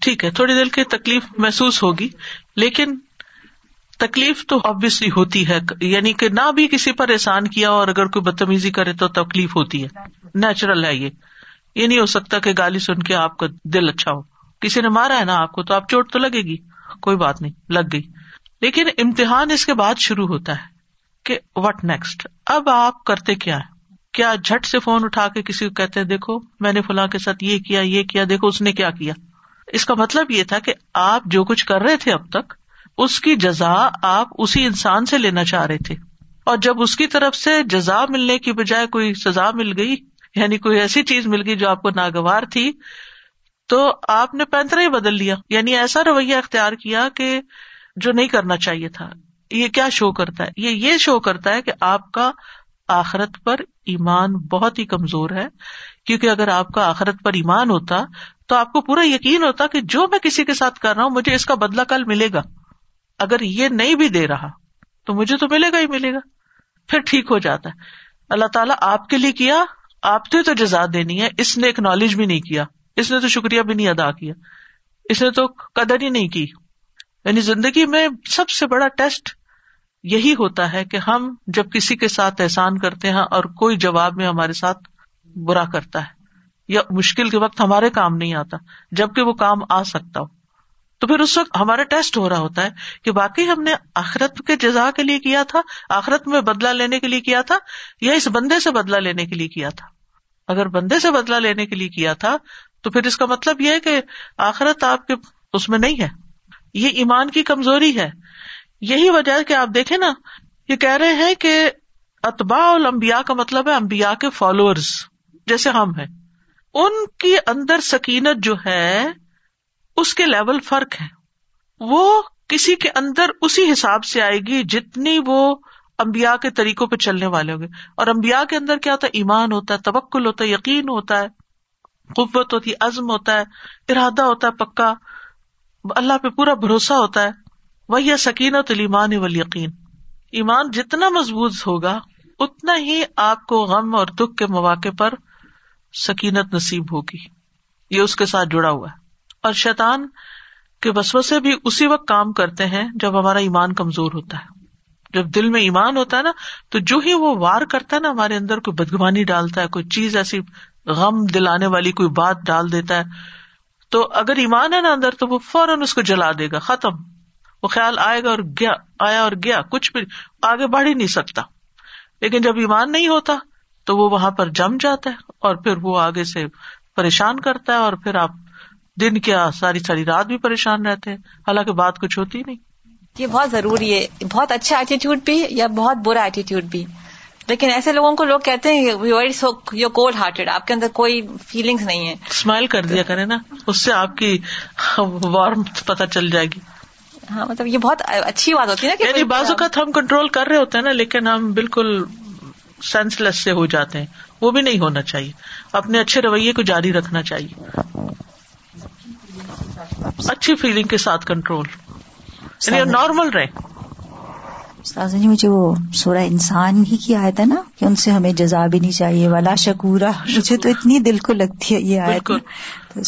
ٹھیک ہے، تھوڑی دیر کی تکلیف محسوس ہوگی، لیکن تکلیف تو آبیسلی ہوتی ہے یعنی کہ نہ بھی کسی پر احسان کیا اور اگر کوئی بدتمیزی کرے تو تکلیف ہوتی ہے۔ نیچرل ہے یہ۔ یہ نہیں ہو سکتا کہ گالی سن کے آپ کا دل اچھا ہو۔ کسی نے مارا ہے نا آپ کو تو آپ چوٹ تو لگے گی۔ کوئی بات نہیں، لگ گئی۔ لیکن امتحان اس کے بعد شروع ہوتا ہے کہ وٹ نیکسٹ اب آپ کرتے کیا ہے کیا جھٹ سے فون اٹھا کے کسی کو کہتے دیکھو میں نے فلاں کے ساتھ یہ کیا یہ کیا، دیکھو اس نے کیا کیا۔ اس کا مطلب یہ تھا کہ آپ جو کچھ کر رہے تھے اب تک، اس کی جزا آپ اسی انسان سے لینا چاہ رہے تھے۔ اور جب اس کی طرف سے جزا ملنے کی بجائے کوئی سزا مل گئی یعنی کوئی ایسی چیز مل گئی جو آپ کو ناگوار تھی، تو آپ نے پینترا ہی بدل لیا۔ یعنی ایسا رویہ اختیار کیا کہ جو نہیں کرنا چاہیے تھا۔ یہ کیا شو کرتا ہے؟ یہ یہ شو کرتا ہے کہ آپ کا آخرت پر ایمان بہت ہی کمزور ہے۔ کیونکہ اگر آپ کا آخرت پر ایمان ہوتا تو آپ کو پورا یقین ہوتا کہ جو میں کسی کے ساتھ کر رہا ہوں، مجھے اس کا بدلا کل ملے گا۔ اگر یہ نہیں بھی دے رہا تو مجھے تو ملے گا ہی ملے گا۔ پھر ٹھیک ہو جاتا ہے۔ اللہ تعالیٰ آپ کے لیے کیا؟ آپ نے تو جزا دینی ہے، اس نے اکنالج بھی نہیں کیا، اس نے تو شکریہ بھی نہیں ادا کیا، اس نے تو قدر ہی نہیں کی۔ یعنی زندگی میں سب سے بڑا ٹیسٹ یہی ہوتا ہے کہ ہم جب کسی کے ساتھ احسان کرتے ہیں اور کوئی جواب میں ہمارے ساتھ برا کرتا ہے، یا مشکل کے وقت ہمارے کام نہیں آتا، جبکہ وہ کام آ سکتا ہو۔ تو پھر اس وقت ہمارا ٹیسٹ ہو رہا ہوتا ہے کہ باقی ہم نے آخرت کے جزا کے لیے کیا تھا، آخرت میں بدلا لینے کے لیے کیا تھا، یا اس بندے سے بدلا لینے کے لیے کیا تھا؟ اگر بندے سے بدلا لینے کے لیے کیا تھا، تو پھر اس کا مطلب یہ ہے کہ آخرت آپ کے اس میں نہیں ہے۔ یہ ایمان کی کمزوری ہے۔ یہی وجہ ہے کہ آپ دیکھیں نا، یہ کہہ رہے ہیں کہ اتباع المبیا کا مطلب ہے امبیا کے فالوور جیسے ہم ہیں۔ ان کی اندر سکینت جو ہے اس کے لیول فرق ہے۔ وہ کسی کے اندر اسی حساب سے آئے گی جتنی وہ امبیا کے طریقوں پہ چلنے والے ہوں گے۔ اور امبیا کے اندر کیا ہوتا ہے؟ ایمان ہوتا ہے، توکل ہوتا ہے، یقین ہوتا ہے، قوت ہوتی ہے، عزم ہوتا ہے، ارادہ ہوتا ہے، پکا۔ اللہ پہ پورا بھروسہ ہوتا ہے۔ وہی سکینت المان و یقین ایمان جتنا مضبوط ہوگا، اتنا ہی آپ کو غم اور دکھ کے مواقع پر سکینت نصیب ہوگی۔ یہ اس کے ساتھ جڑا ہوا ہے۔ اور شیطان کے بسو سے بھی اسی وقت کام کرتے ہیں جب ہمارا ایمان کمزور ہوتا ہے۔ جب دل میں ایمان ہوتا ہے نا، تو جو ہی وہ وار کرتا ہے نا، ہمارے اندر کوئی بدگمانی ڈالتا ہے، کوئی چیز ایسی غم دلانے والی کوئی بات ڈال دیتا ہے۔ تو اگر ایمان ہے نا اندر، تو وہ فوراً اس کو جلا دے گا، ختم۔ وہ خیال آئے گا اور گیا، آیا اور گیا، کچھ بھی آگے بڑھ ہی نہیں سکتا۔ لیکن جب ایمان نہیں ہوتا، تو وہ وہاں پر جم جاتا ہے اور پھر وہ آگے سے پریشان کرتا ہے اور پھر آپ دن کیا ساری ساری رات بھی پریشان رہتے ہیں؟ حالانکہ بات کچھ ہوتی نہیں۔ یہ بہت ضروری ہے بہت اچھا ایٹیٹیوڈ بھی یا بہت برا ایٹیٹیوڈ بھی۔ لیکن ایسے لوگوں کو لوگ کہتے ہیں یو کولڈ ہارٹیڈ آپ کے اندر کوئی فیلنگس نہیں ہے۔ اسمائل کر دیا کرے نا اس سے آپ کی وارم پتہ چل جائے گی۔ ہاں مطلب یہ بہت اچھی بات ہوتی ہے نا یعنی بعض اوقات ہم کنٹرول کر رہے ہوتے ہیں نا لیکن ہم بالکل سینس لیس سے ہو جاتے ہیں۔ وہ بھی نہیں ہونا چاہیے۔ اپنے اچھے رویے کو جاری رکھنا چاہیے۔ اچھی فیلنگ کے ساتھ کنٹرول یعنی نارمل رہے. جی مجھے وہ سورہ انسان ہی کی آیت ہے نا کہ ان سے ہمیں جزا بھی نہیں چاہیے والا شکورا۔ مجھے تو اتنی دل کو لگتی ہے یہ آیت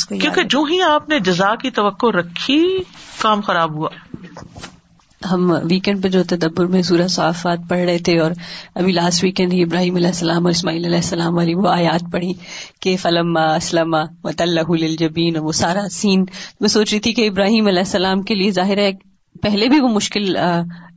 کیونکہ جو ہی آپ نے جزا کی توقع رکھی کام خراب ہوا۔ ہم ویکینڈ پہ جو تدبر میں سورہ صافات پڑھ رہے تھے اور ابھی لاسٹ ویکینڈ ہی ابراہیم علیہ السلام اور اسماعیل علیہ السلام والی وہ آیات پڑھی کہ فلم اسلم و طلح الجبین وہ سارا سین میں سوچ رہی تھی کہ ابراہیم علیہ السلام کے لیے ظاہر ہے پہلے بھی وہ مشکل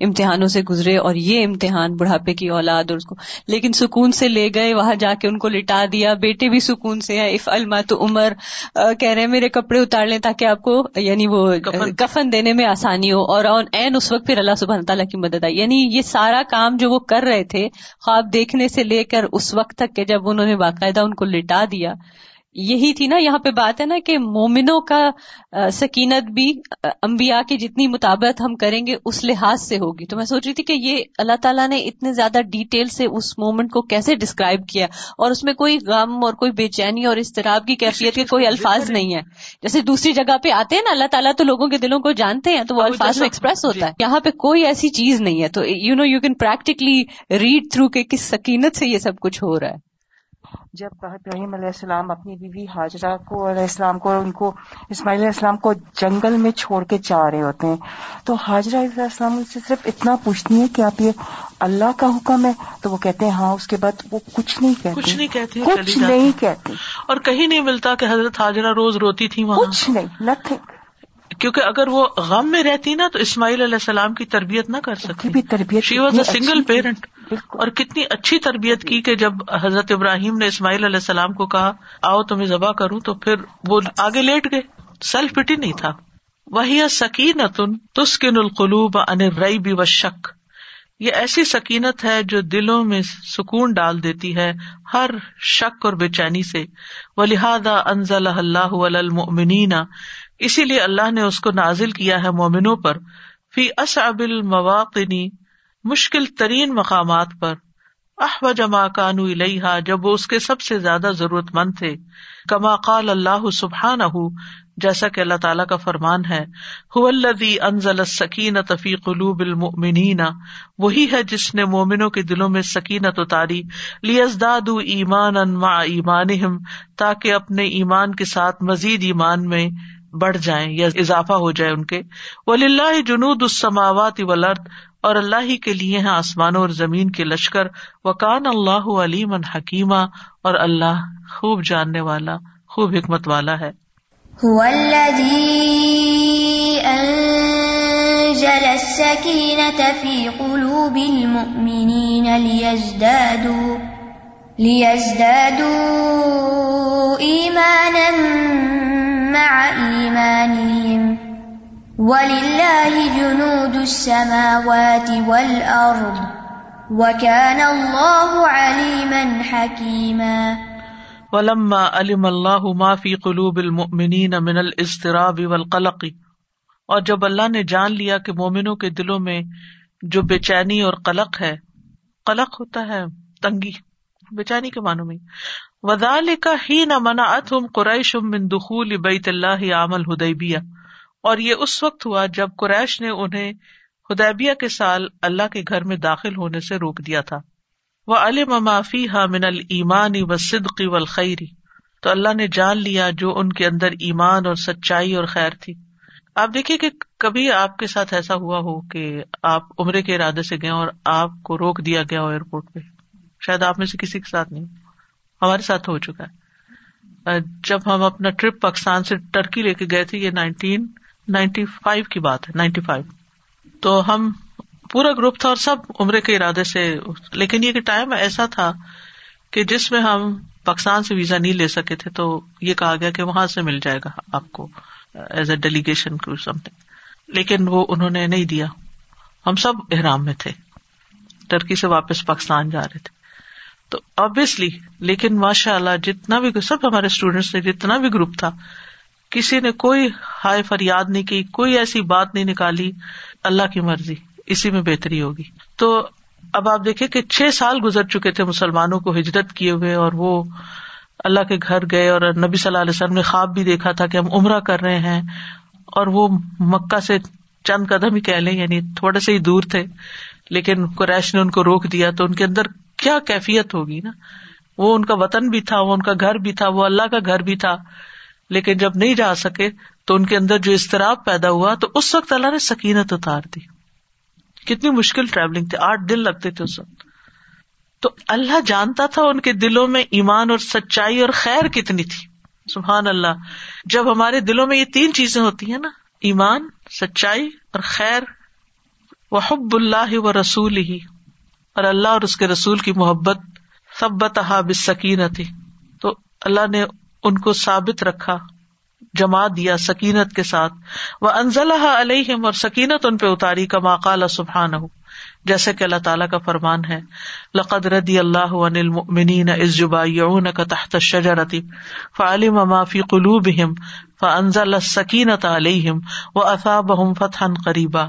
امتحانوں سے گزرے اور یہ امتحان بڑھاپے کی اولاد اور اس کو لیکن سکون سے لے گئے وہاں جا کے ان کو لٹا دیا۔ بیٹے بھی سکون سے ہیں۔ اف الما تو عمر کہہ رہے ہیں میرے کپڑے اتار لیں تاکہ آپ کو یعنی وہ کفن۔ دینے میں آسانی ہو۔ اور این اس وقت پھر اللہ سبحانہ تعالیٰ کی مدد آئی۔ یعنی یہ سارا کام جو وہ کر رہے تھے خواب دیکھنے سے لے کر اس وقت تک کہ جب انہوں نے باقاعدہ ان کو لٹا دیا یہی تھی نا یہاں پہ بات ہے نا کہ مومنوں کا سکینت بھی امبیا کی جتنی مطابقت ہم کریں گے اس لحاظ سے ہوگی۔ تو میں سوچ رہی تھی کہ یہ اللہ تعالیٰ نے اتنے زیادہ ڈیٹیل سے اس مومنٹ کو کیسے ڈسکرائب کیا؟ اور اس میں کوئی غم اور کوئی بے چینی اور استراب کی کیفیت کے کوئی الفاظ نہیں ہے جیسے دوسری جگہ پہ آتے ہیں نا اللہ تعالیٰ تو لوگوں کے دلوں کو جانتے ہیں تو وہ الفاظ میں ایکسپریس ہوتا ہے۔ یہاں پہ کوئی ایسی چیز نہیں ہے۔ تو you know you can practically read through کہ کس سکینت سے یہ سب کچھ ہو رہا ہے۔ جب ابراہیم علیہ السلام اپنی بیوی حاجرہ کو علیہ السلام کو ان کو اسماعیل علیہ السلام کو جنگل میں چھوڑ کے جا رہے ہوتے ہیں۔ تو حاجرہ علیہ السلام سے صرف اتنا پوچھتی ہیں کہ آپ یہ اللہ کا حکم ہے؟ تو وہ کہتے ہیں ہاں اس کے بعد وہ کچھ نہیں کہتے۔ کچھ نہیں کہتے کچھ نہیں کہتے۔ اور کہیں نہیں ملتا کہ حضرت حاجرہ روز روتی تھی وہاں۔ کچھ نہیں نتھنگ کیونکہ اگر وہ غم میں رہتی نا تو اسماعیل علیہ السلام کی تربیت نہ کر سکتی۔ تربیت she was a single parent اور کتنی اچھی تربیت کی کہ جب حضرت ابراہیم نے اسماعیل علیہ السلام کو کہا، آؤ تمہیں ذبح کروں، تو پھر وہ آگے لیٹ گئے۔ سیلف پٹی نہیں تھا۔ وہی سکینت تسکن القلوب ان رئی بھی و شک یہ ایسی سکینت ہے جو دلوں میں سکون ڈال دیتی ہے ہر شک اور بے چینی سے۔ وہ لہٰذا انزل اللہ المؤمنین۔ اسی لیے اللہ نے اس کو نازل کیا ہے مومنوں پر۔ فی اصعب المواقنی مشکل ترین مقامات پر۔ اح و جما کانو الحا جب وہ اس کے سب سے زیادہ ضرورت مند تھے۔ کما قال اللہ سبحان جیسا کہ اللہ تعالیٰ کا فرمان ہے۔ انزل سکین تفی قلوب المؤمنین، وہی ہے جس نے مومنوں کے دلوں میں سکینت اتاری۔ لیزداد ایمان مع ایمان تاکہ اپنے ایمان کے ساتھ مزید ایمان میں بڑھ جائیں یا اضافہ ہو جائے ان کے۔ ولی اللہ جنود السماوات والارض اور اللہ ہی کے لیے ہیں آسمانوں اور زمین کے لشکر۔ وکان اللہ علیم حکیمہ اور اللہ خوب جاننے والا، خوب حکمت والا ہے۔ أنزل السكينة في قلوب المؤمنين ليزدادوا ليزدادوا إيمانا مع إيمانهم۔ وَلِلَّهِ جُنُودُ السَّمَاوَاتِ وَالْأَرْضِ وَكَانَ اللَّهُ عَلِيمًا حَكِيمًا ولما علم اللہ ما فی قلوب المؤمنین من الاضطراب والقلق اور جب اللہ نے جان لیا کہ مومنوں کے دلوں میں جو بے چینی اور قلق ہے، قلق ہوتا ہے تنگی بے چینی کے معنوں میں۔ وذالک حین منعتهم قریش من دخول بیت اللہ عام الحدیبیہ۔ اور یہ اس وقت ہوا جب قریش نے انہیں ہدیبیہ کے سال اللہ کے گھر میں داخل ہونے سے روک دیا تھا۔ وہ علم معافی ہا من المانی و صدقی و تو اللہ نے جان لیا جو ان کے اندر ایمان اور سچائی اور خیر تھی۔ آپ دیکھیے کہ کبھی آپ کے ساتھ ایسا ہوا ہو کہ آپ عمرے کے ارادے سے گئے اور آپ کو روک دیا گیا ہو ایئرپورٹ پہ۔ شاید آپ میں سے کسی کے ساتھ نہیں۔ ہمارے ساتھ ہو چکا ہے۔ جب ہم اپنا ٹرپ پاکستان سے ٹرکی لے کے گئے تھے یہ نائنٹین نائنٹی فائیو کی بات ہے، نائنٹی فائیو۔ تو ہم پورا گروپ تھا اور سب عمرے کے ارادے سے، لیکن یہ ٹائم ایسا تھا کہ جس میں ہم پاکستان سے ویزا نہیں لے سکے تھے، تو یہ کہا گیا کہ وہاں سے مل جائے گا آپ کو ایز اے ڈیلیگیشن لیکن وہ انہوں نے نہیں دیا۔ ہم سب احرام میں تھے۔ ٹرکی سے واپس پاکستان جا رہے تھے۔ تو ابویسلی لیکن ماشاء اللہ جتنا بھی سب ہمارے اسٹوڈینٹس نے جتنا بھی گروپ تھا کسی نے کوئی ہائے فریاد نہیں کی، کوئی ایسی بات نہیں نکالی، اللہ کی مرضی، اسی میں بہتری ہوگی۔ تو اب آپ دیکھیں کہ چھ سال گزر چکے تھے مسلمانوں کو ہجرت کیے ہوئے اور وہ اللہ کے گھر گئے اور نبی صلی اللہ علیہ وسلم نے خواب بھی دیکھا تھا کہ ہم عمرہ کر رہے ہیں اور وہ مکہ سے چند قدم ہی کہہ لیں یعنی تھوڑے سے ہی دور تھے، لیکن قریش نے ان کو روک دیا تو ان کے اندر کیا کیفیت ہوگی نا؟ وہ ان کا وطن بھی تھا، وہ ان کا گھر بھی تھا، وہ اللہ کا گھر بھی تھا۔ لیکن جب نہیں جا سکے تو ان کے اندر جو اضطراب پیدا ہوا تو اس وقت اللہ نے سکینت اتار دی۔ کتنی مشکل ٹریولنگ تھی، آٹھ دن لگتے تھے اس وقت۔ تو اللہ جانتا تھا ان کے دلوں میں ایمان اور سچائی اور خیر کتنی تھی۔ سبحان اللہ، جب ہمارے دلوں میں یہ تین چیزیں ہوتی ہیں نا، ایمان، سچائی اور خیر وہ حب اللہ و رسول ہی اور اللہ اور اس کے رسول کی محبت سب بتہ بسکینت تھی تو اللہ نے ان کو ثابت رکھا، جما دیا سکینت کے ساتھ۔ وہ انزل علیہم اور سکینت ان پہ اتاری کا ماقال سبحان ہو جیسے کہ اللہ تعالیٰ کا فرمان ہے، لقد ردی اللہ عن المؤمنین از جبایعون کا تحت الشجرتی فعلم ما فی قلوبہم فانزل السکینت علیہم واثابہم فتحا قریبا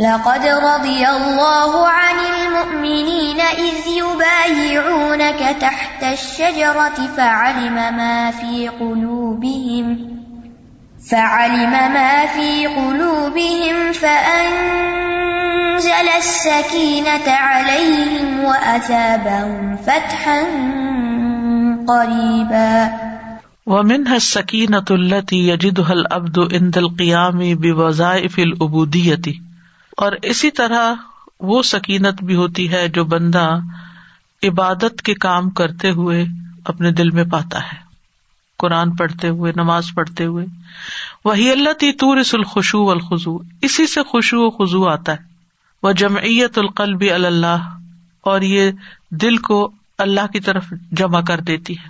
لقد رضي الله عن المؤمنين إذ يبايعونك تحت الشجرة فعلم ما في قلوبهم، فعلم ما في قلوبهم فأنزل السكينة عليهم وأثابهم فتحا قريبا. ومنها السكينة التي يجدها الأبد عند القيام بوظائف العبودية. اور اسی طرح وہ سکینت بھی ہوتی ہے جو بندہ عبادت کے کام کرتے ہوئے اپنے دل میں پاتا ہے۔ قرآن پڑھتے ہوئے، نماز پڑھتے ہوئے۔ وہی اللہ تی تور الخشو الخضو اسی سے خوشو و خزو آتا ہے۔ وہ جمعیت القلب اللہ اور یہ دل کو اللہ کی طرف جمع کر دیتی ہے۔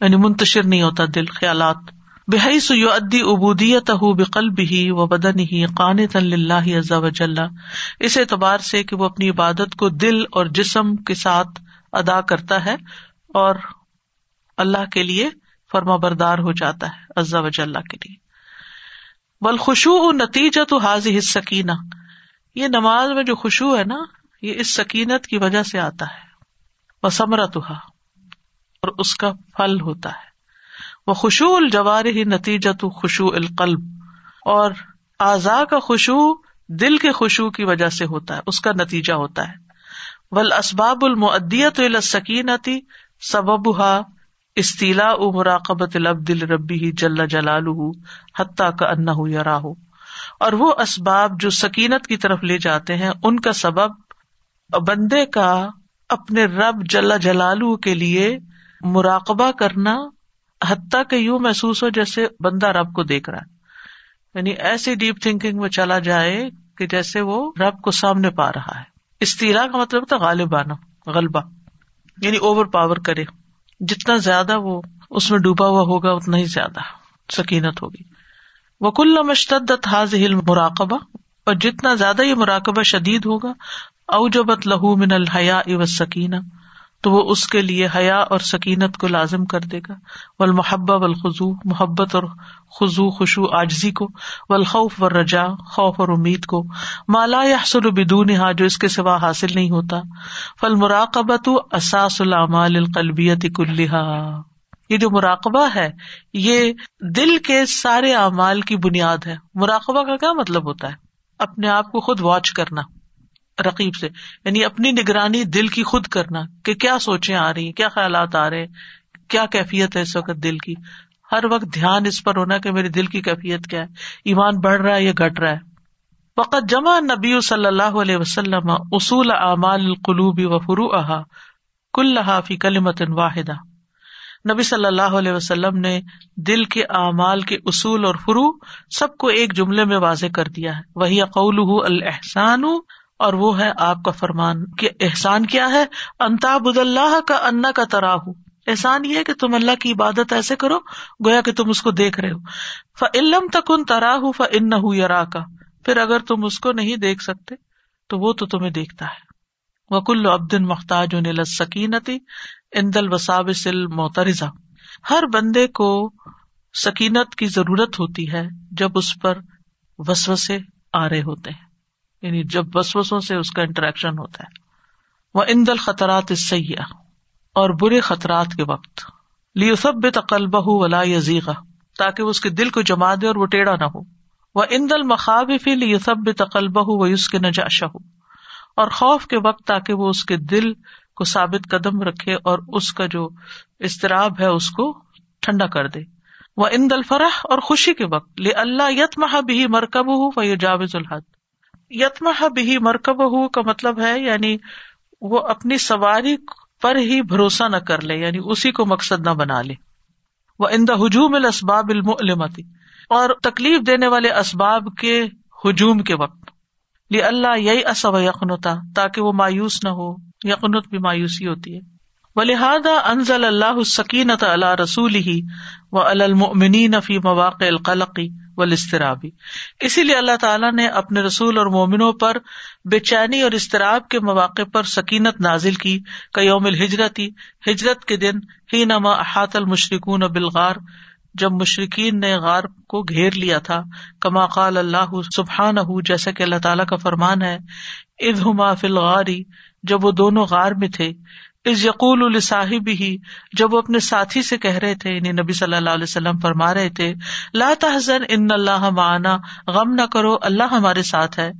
یعنی منتشر نہیں ہوتا دل، خیالات۔ بحی سو ادی ابودیت بقل بھی و بدن ہی قان اللہ عزا وجل، اس اعتبار سے کہ وہ اپنی عبادت کو دل اور جسم کے ساتھ ادا کرتا ہے اور اللہ کے لیے فرما بردار ہو جاتا ہے عزا وجل کے لیے۔ بلخوشو نتیجہ تو حاضی سکینہ یہ نماز میں جو خوشبو ہے نا، یہ اس سکینت کی وجہ سے آتا ہے۔ وہ سمرتہ اور اس کا پھل ہوتا ہے۔ وہ خوشو الجوار ہی نتیجہ تو خوشو القلب، اور اعضا کا خوشبو دل کے خوشبو کی وجہ سے ہوتا ہے، اس کا نتیجہ ہوتا ہے۔ ول اسباب المعدیت السکینتی سبب ہا استیلا او مراقبت دل ربی ہی جل جلال حتیٰ کا انا ہو یا راہ اور وہ اسباب جو سکینت کی طرف لے جاتے ہیں، ان کا سبب بندے کا اپنے رب جل جلالو کے لیے مراقبہ کرنا حتیٰ کہ یوں محسوس ہو جیسے بندہ رب کو دیکھ رہا ہے۔ یعنی ایسی ڈیپ تھنکنگ میں چلا جائے کہ جیسے وہ رب کو سامنے پا رہا ہے۔ استیرا کا مطلب تھا غالب آنا غلبہ۔ یعنی اوور پاور کرے۔ جتنا زیادہ وہ اس میں ڈوبا ہوا ہوگا، اتنا ہی زیادہ سکینت ہوگی۔ وہ کل مشتد حاضل مراقبہ اور جتنا زیادہ یہ مراقبہ شدید ہوگا، اوجبت لہو من الحیا او سکینہ تو وہ اس کے لیے حیا اور سکینت کو لازم کر دے گا۔ ول محبہ والخضو محبت اور خزو خوشو آجزی کو۔ والخوف و رجا خوف اور امید کو۔ مالا یحصل بدون ہا جو اس کے سوا حاصل نہیں ہوتا۔ فل اساس العمال القلبیت کلحا یہ جو مراقبہ ہے، یہ دل کے سارے اعمال کی بنیاد ہے۔ مراقبہ کا کیا مطلب ہوتا ہے؟ اپنے آپ کو خود واچ کرنا۔ رقیب سے۔ یعنی اپنی نگرانی دل کی خود کرنا کہ کیا سوچیں آ رہی کیا خیالات آ رہے کیا کیفیت ہے اس وقت دل کی۔ ہر وقت دھیان اس پر ہونا کہ میرے دل کی کیفیت کیا ہے۔ ایمان بڑھ رہا ہے یا گٹ رہا ہے۔ فقط جمع نبی صلی اللہ علیہ وسلم اصول اعمال القلوب و فرو احا کل فی کلمت واحدہ۔ نبی صلی اللہ علیہ وسلم نے دل کے اعمال کے اصول اور فرو سب کو ایک جملے میں واضح کر دیا ہے۔ وہی اقول الحسان اور وہ ہے آپ کا فرمان کہ احسان کیا ہے؟ انتاب اللہ کا انا کا تراہ احسان یہ کہ تم اللہ کی عبادت ایسے کرو، گویا کہ تم اس کو دیکھ رہے ہو۔ فعلم تک ان تراہ ف ان یار کا پھر اگر تم اس کو نہیں دیکھ سکتے، تو وہ تو تمہیں دیکھتا ہے۔ وکل عبدن مختاج سکینتی اندل وساب سل موترزا ہر بندے کو سکینت کی ضرورت ہوتی ہے جب اس پر وسوسے آ رہے ہوتے ہیں۔ یعنی جب وسوسوں سے اس کا انٹریکشن ہوتا ہے۔ وہ ان دل خطرات اس سیاح اور برے خطرات کے وقت۔ لیو سب بے تقلبہ ولا یزیغا تاکہ وہ اس کے دل کو جما دے اور وہ ٹیڑھا نہ ہو۔ وہ ان دل مخاب لیو سب تقلبہ و اس کے نجاشا ہو اور خوف کے وقت تاکہ وہ اس کے دل کو ثابت قدم رکھے اور اس کا جو اضطراب ہے اس کو ٹھنڈا کر دے۔ وہ ان دل فرح اور خوشی کے وقت۔ لے اللہ یت مہا بھی مرکب ہو وہ جاوز الحد۔ یتما بھی مرکب ہو کا مطلب ہے یعنی وہ اپنی سواری پر ہی بھروسہ نہ کر لے یعنی اسی کو مقصد نہ بنا لے۔ وہ اند ہجوم الاسباب المتی اور تکلیف دینے والے اسباب کے ہجوم کے وقت۔ لی اللہ یہی اصب یقنتا تاکہ وہ مایوس نہ ہو یقنت بھی مایوسی ہوتی ہے۔ و لہٰذا انزل اللہ سکینت اللہ رسول ہی و المنی فی مواقع القلقی استرابی اسی لیے اللہ تعالیٰ نے اپنے رسول اور مومنوں پر بے چینی اور استراب کے مواقع پر سکینت نازل کی یوم الحجرتی ہجرت کے دن ہی نما احاط المشرقون بلغار جب مشرقین نے غار کو گھیر لیا تھا۔ کما قال اللہ سبحان جیسا کہ اللہ تعالیٰ کا فرمان ہے اد ہما فلغاری جب وہ دونوں غار میں تھے۔ اس یقول الصاحب ہی جب وہ اپنے ساتھی سے کہہ رہے تھے انہیں نبی صلی اللہ علیہ وسلم فرما رہے تھے، لا تحزن ان اللہ معنا، غم نہ کرو، اللہ ہمارے ساتھ ہے۔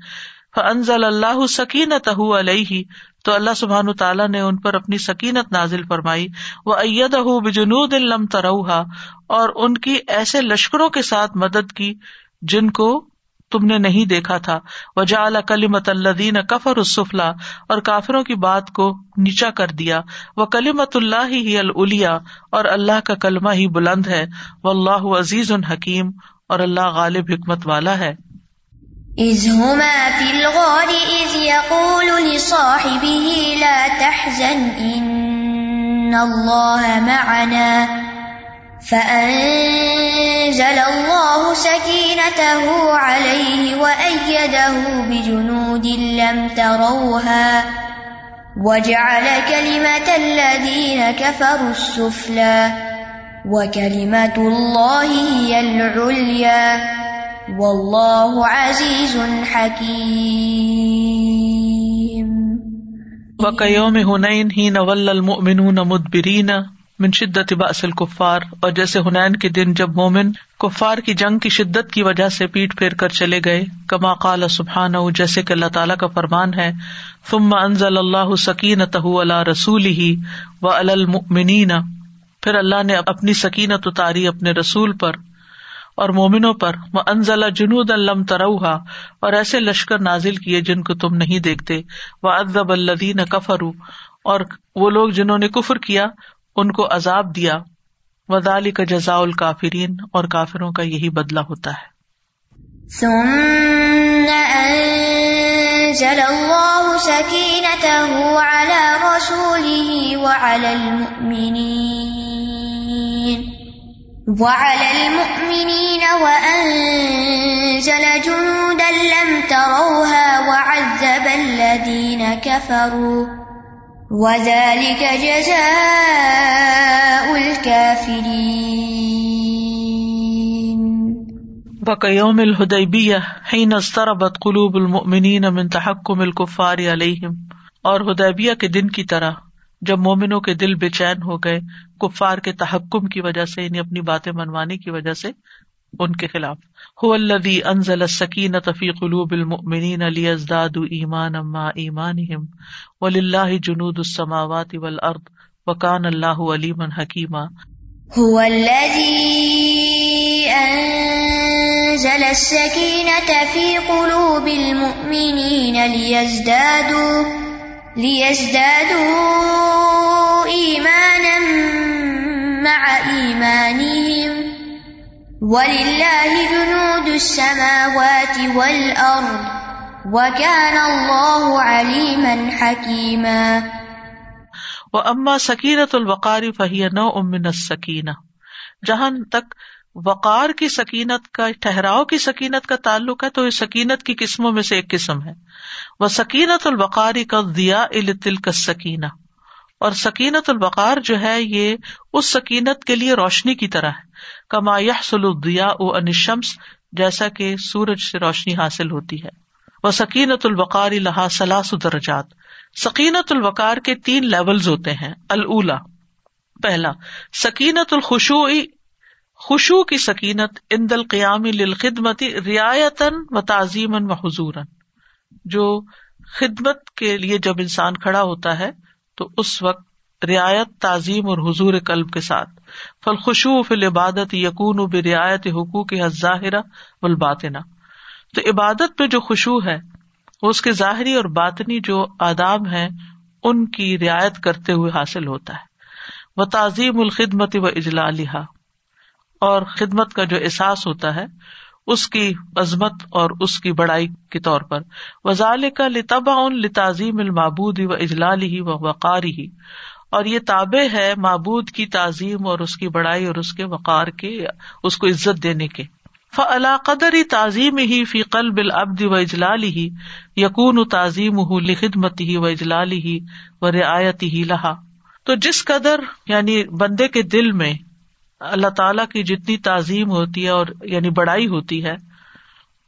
فانزل اللہ سکینت علیہ، تو اللہ سبحان تعالیٰ نے ان پر اپنی سکینت نازل فرمائی۔ وہ اید بجنود لم تروہا اور ان کی ایسے لشکروں کے ساتھ مدد کی جن کو تم نے نہیں دیکھا تھا۔ وجا کلیمت اللہ کفر السفلا اور کافروں کی بات کو نیچا کر دیا۔ وہ کلیمت اللہ ہی الیا اور اللہ کا کلمہ ہی بلند ہے۔ وہ اللہ عزیز الحکیم اور اللہ غالب حکمت والا ہے۔ إذ هما في الغار إذ يقول لصاحبه لا تحزن إن الله معنا۔ فأنزل الله سكينته عليه وأيده بجنود لم تروها وجعل كلمة الذين كفروا السفلى وكلمة الله هي العليا والله عزيز حكيم وقیوم ہنین ہی نول المؤمنون مدبرین من شدت باس الکفار اور جیسے ہنین کے دن جب مومن کفار کی جنگ کی شدت کی وجہ سے پیٹ پھیر کر چلے گئے، کما قال سبحان جیسے کہ اللہ تعالیٰ کا فرمان ہے، ثم انزل اللہ سکینت اللہ رسول ہی و المؤمنین۔ پھر اللہ نے اپنی سکینت اتاری اپنے رسول پر اور مومنوں پر وہ انزلہ جنود الم تروہا، اور ایسے لشکر نازل کیے جن کو تم نہیں دیکھتے۔ وہ ادب الدین کفر اور وہ لوگ جنہوں نے کفر کیا ان کو عذاب دیا۔ ودالی کا جزا الکافرین اور کافروں کا یہی بدلا ہوتا ہے۔ وعلى المؤمنين وأنزل جنودا لم تروها وعذب الذين كفروا وذلك جزاء الكافرين. وكيوم الهديبية حين استربت قلوب المؤمنين من تحكم الكفار عليهم. اور حدیبیہ کے دن کی طرح جب مومنوں کے دل بے چین ہو گئے، کفار کے تحکم کی وجہ سے یعنی اپنی باتیں منوانے کی وجہ سے، ان کے خلاف۔ الذي انزل السکینت فی قلوب المؤمنین لیزداد ایمان اما ایمانہم، وللہ جنود السماوات والارض، وکان اللہ علیما حکیما. هو الذي انزل السكينة في قلوب المؤمنين ليزدادوا ليزدادوا إيمانا مع إيمانهم ولله جنود السماوات والأرض وكان الله عليما حكيما وأما سكينة الوقار فهي نوع من السكينة جہاں تک وقار کی سکینت کا، ٹھہراؤ کی سکینت کا تعلق ہے، تو یہ سکینت کی قسموں میں سے ایک قسم ہے۔ وہ سکینت البقاری کا دیا التل کا سکینہ اور سکینت البقار جو ہے، یہ اس سکینت کے لیے روشنی کی طرح ہے۔ کما الدیا او انشمس جیسا کہ سورج سے روشنی حاصل ہوتی ہے۔ وہ سکینت البقار لہا سلاس درجات۔ سکینت البقار کے تین لیول ہوتے ہیں۔ اللہ پہلا سکینت الخشو خوشو کی سکینت ان دل قیامی للخدمتی ریایتن و تعظیم و حضور جو خدمت کے لیے جب انسان کھڑا ہوتا ہے، تو اس وقت رعایت، تعظیم اور حضور قلب کے ساتھ۔ فل خوشو فل عبادت یقون و برعایت حقوق ظاہرہ والباطنہ۔ تو عبادت پہ جو خوشبو ہے وہ اس کے ظاہری اور باطنی جو آداب ہیں، ان کی رعایت کرتے ہوئے حاصل ہوتا ہے۔ وہ تعظیم الخدمت و اجلالحا اور خدمت کا جو احساس ہوتا ہے، اس کی عظمت اور اس کی بڑائی کے طور پر۔ وزال کا لتبا ان لتازیم و اجلال ہی و وقار ہی اور یہ تابع ہے معبود کی تعظیم اور اس کی بڑائی اور اس کے وقار کے، اس کو عزت دینے کے۔ فلا قدر تعظیم ہی فی قلب العبد و اجلال ہی یقون تعظیم ہُ لخدمت ہی و اجلال ہی و رعایت ہی لہا تو جس قدر یعنی بندے کے دل میں اللہ تعالی کی جتنی تعظیم ہوتی ہے اور یعنی بڑائی ہوتی ہے،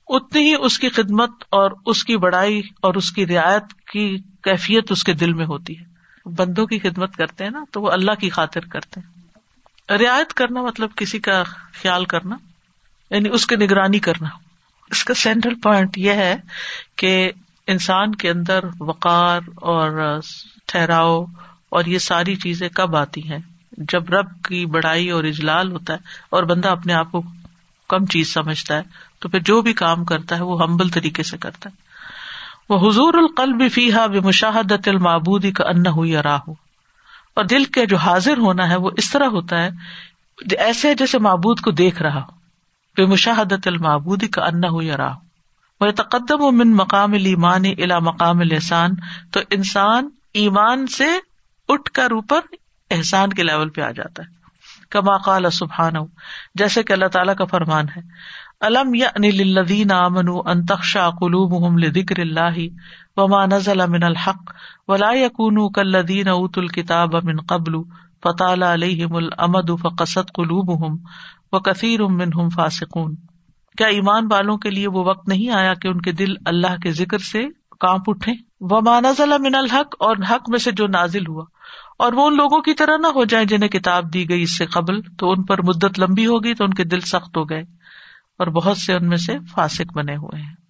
اتنی ہی اس کی خدمت اور اس کی بڑائی اور اس کی رعایت کی کیفیت اس کے دل میں ہوتی ہے۔ بندوں کی خدمت کرتے ہیں نا، تو وہ اللہ کی خاطر کرتے ہیں۔ رعایت کرنا مطلب کسی کا خیال کرنا یعنی اس کی نگرانی کرنا۔ اس کا سینٹرل پوائنٹ یہ ہے کہ انسان کے اندر وقار اور ٹھہراؤ اور یہ ساری چیزیں کب آتی ہیں۔ جب رب کی بڑائی اور اجلال ہوتا ہے اور بندہ اپنے آپ کو کم چیز سمجھتا ہے، تو پھر جو بھی کام کرتا ہے وہ ہمبل طریقے سے کرتا ہے۔ وہ حضور القلب فی ہا بے مشاہدت المابودی کا ان ہو یا راہ اور دل کے جو حاضر ہونا ہے وہ اس طرح ہوتا ہے، ایسے جیسے معبود کو دیکھ رہا بے مشاہدت المابودی کا ان ہو۔ یا راہ وہ تقدم و من مقام المان الا مقام الحسان تو انسان ایمان سے اٹھ کر اوپر احسان کے لیول پہ آ جاتا ہے۔ کما قال سبحان جیسے کہ اللہ تعالیٰ کا فرمان ہے۔ الم یعنی یا انلدین امن انتخشا قلوب ذکر اللہ وما نزل من الحق ولا یقون کلدین اوت الکتاب من قبل فطال علیہم الامد فقصت قلوبهم وکثیر منهم فاسقون۔ کیا ایمان والوں کے لیے وہ وقت نہیں آیا کہ ان کے دل اللہ کے ذکر سے کانپ اٹھے وہ مانزلہ من الحق اور حق میں سے جو نازل ہوا۔ اور وہ ان لوگوں کی طرح نہ ہو جائیں جنہیں کتاب دی گئی اس سے قبل تو ان پر مدت لمبی ہوگی تو ان کے دل سخت ہو گئے۔ اور بہت سے ان میں سے فاسق بنے ہوئے ہیں۔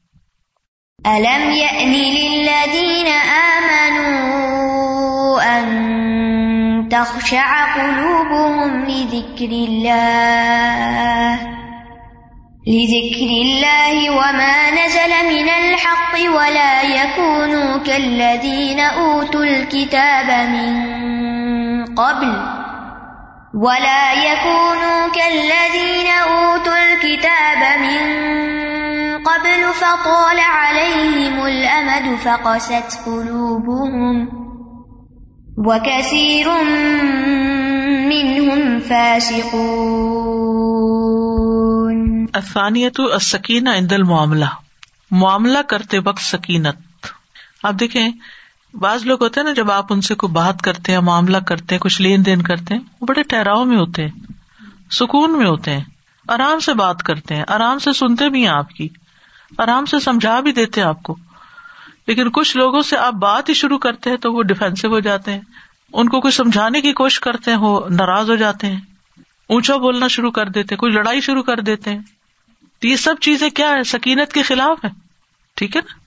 ألم يأن للذين آمنوا أن تخشع قلوبهم لذكر الله لذكر الله وما نزل من الحق ولا يكونوا كالذين أوتوا الكتاب من قبل ولا يكونوا كالذين أوتوا الكتاب من قبل فطال عليهم الأمد فقست قلوبهم وكثير منهم فاسقون. الثانیت السکینہ عند المعاملہ معاملہ کرتے وقت سکینت. آپ دیکھیں بعض لوگ ہوتے ہیں نا، جب آپ ان سے کوئی بات کرتے ہیں، معاملہ کرتے ہیں، کچھ لین دین کرتے ہیں، وہ بڑے ٹھہراؤ میں ہوتے ہیں، سکون میں ہوتے ہیں، آرام سے بات کرتے ہیں، آرام سے سنتے بھی ہیں آپ کی، آرام سے سمجھا بھی دیتے ہیں آپ کو۔ لیکن کچھ لوگوں سے آپ بات ہی شروع کرتے ہیں تو وہ ڈیفینسو ہو جاتے ہیں، ان کو کچھ سمجھانے کی کوشش کرتے ہیں، وہ ناراض ہو جاتے ہیں، اونچا بولنا شروع کر دیتے کوئی لڑائی شروع کر دیتے ہیں۔ تو یہ سب چیزیں کیا ہے سکینت کے خلاف ہے ٹھیک ہے نا؟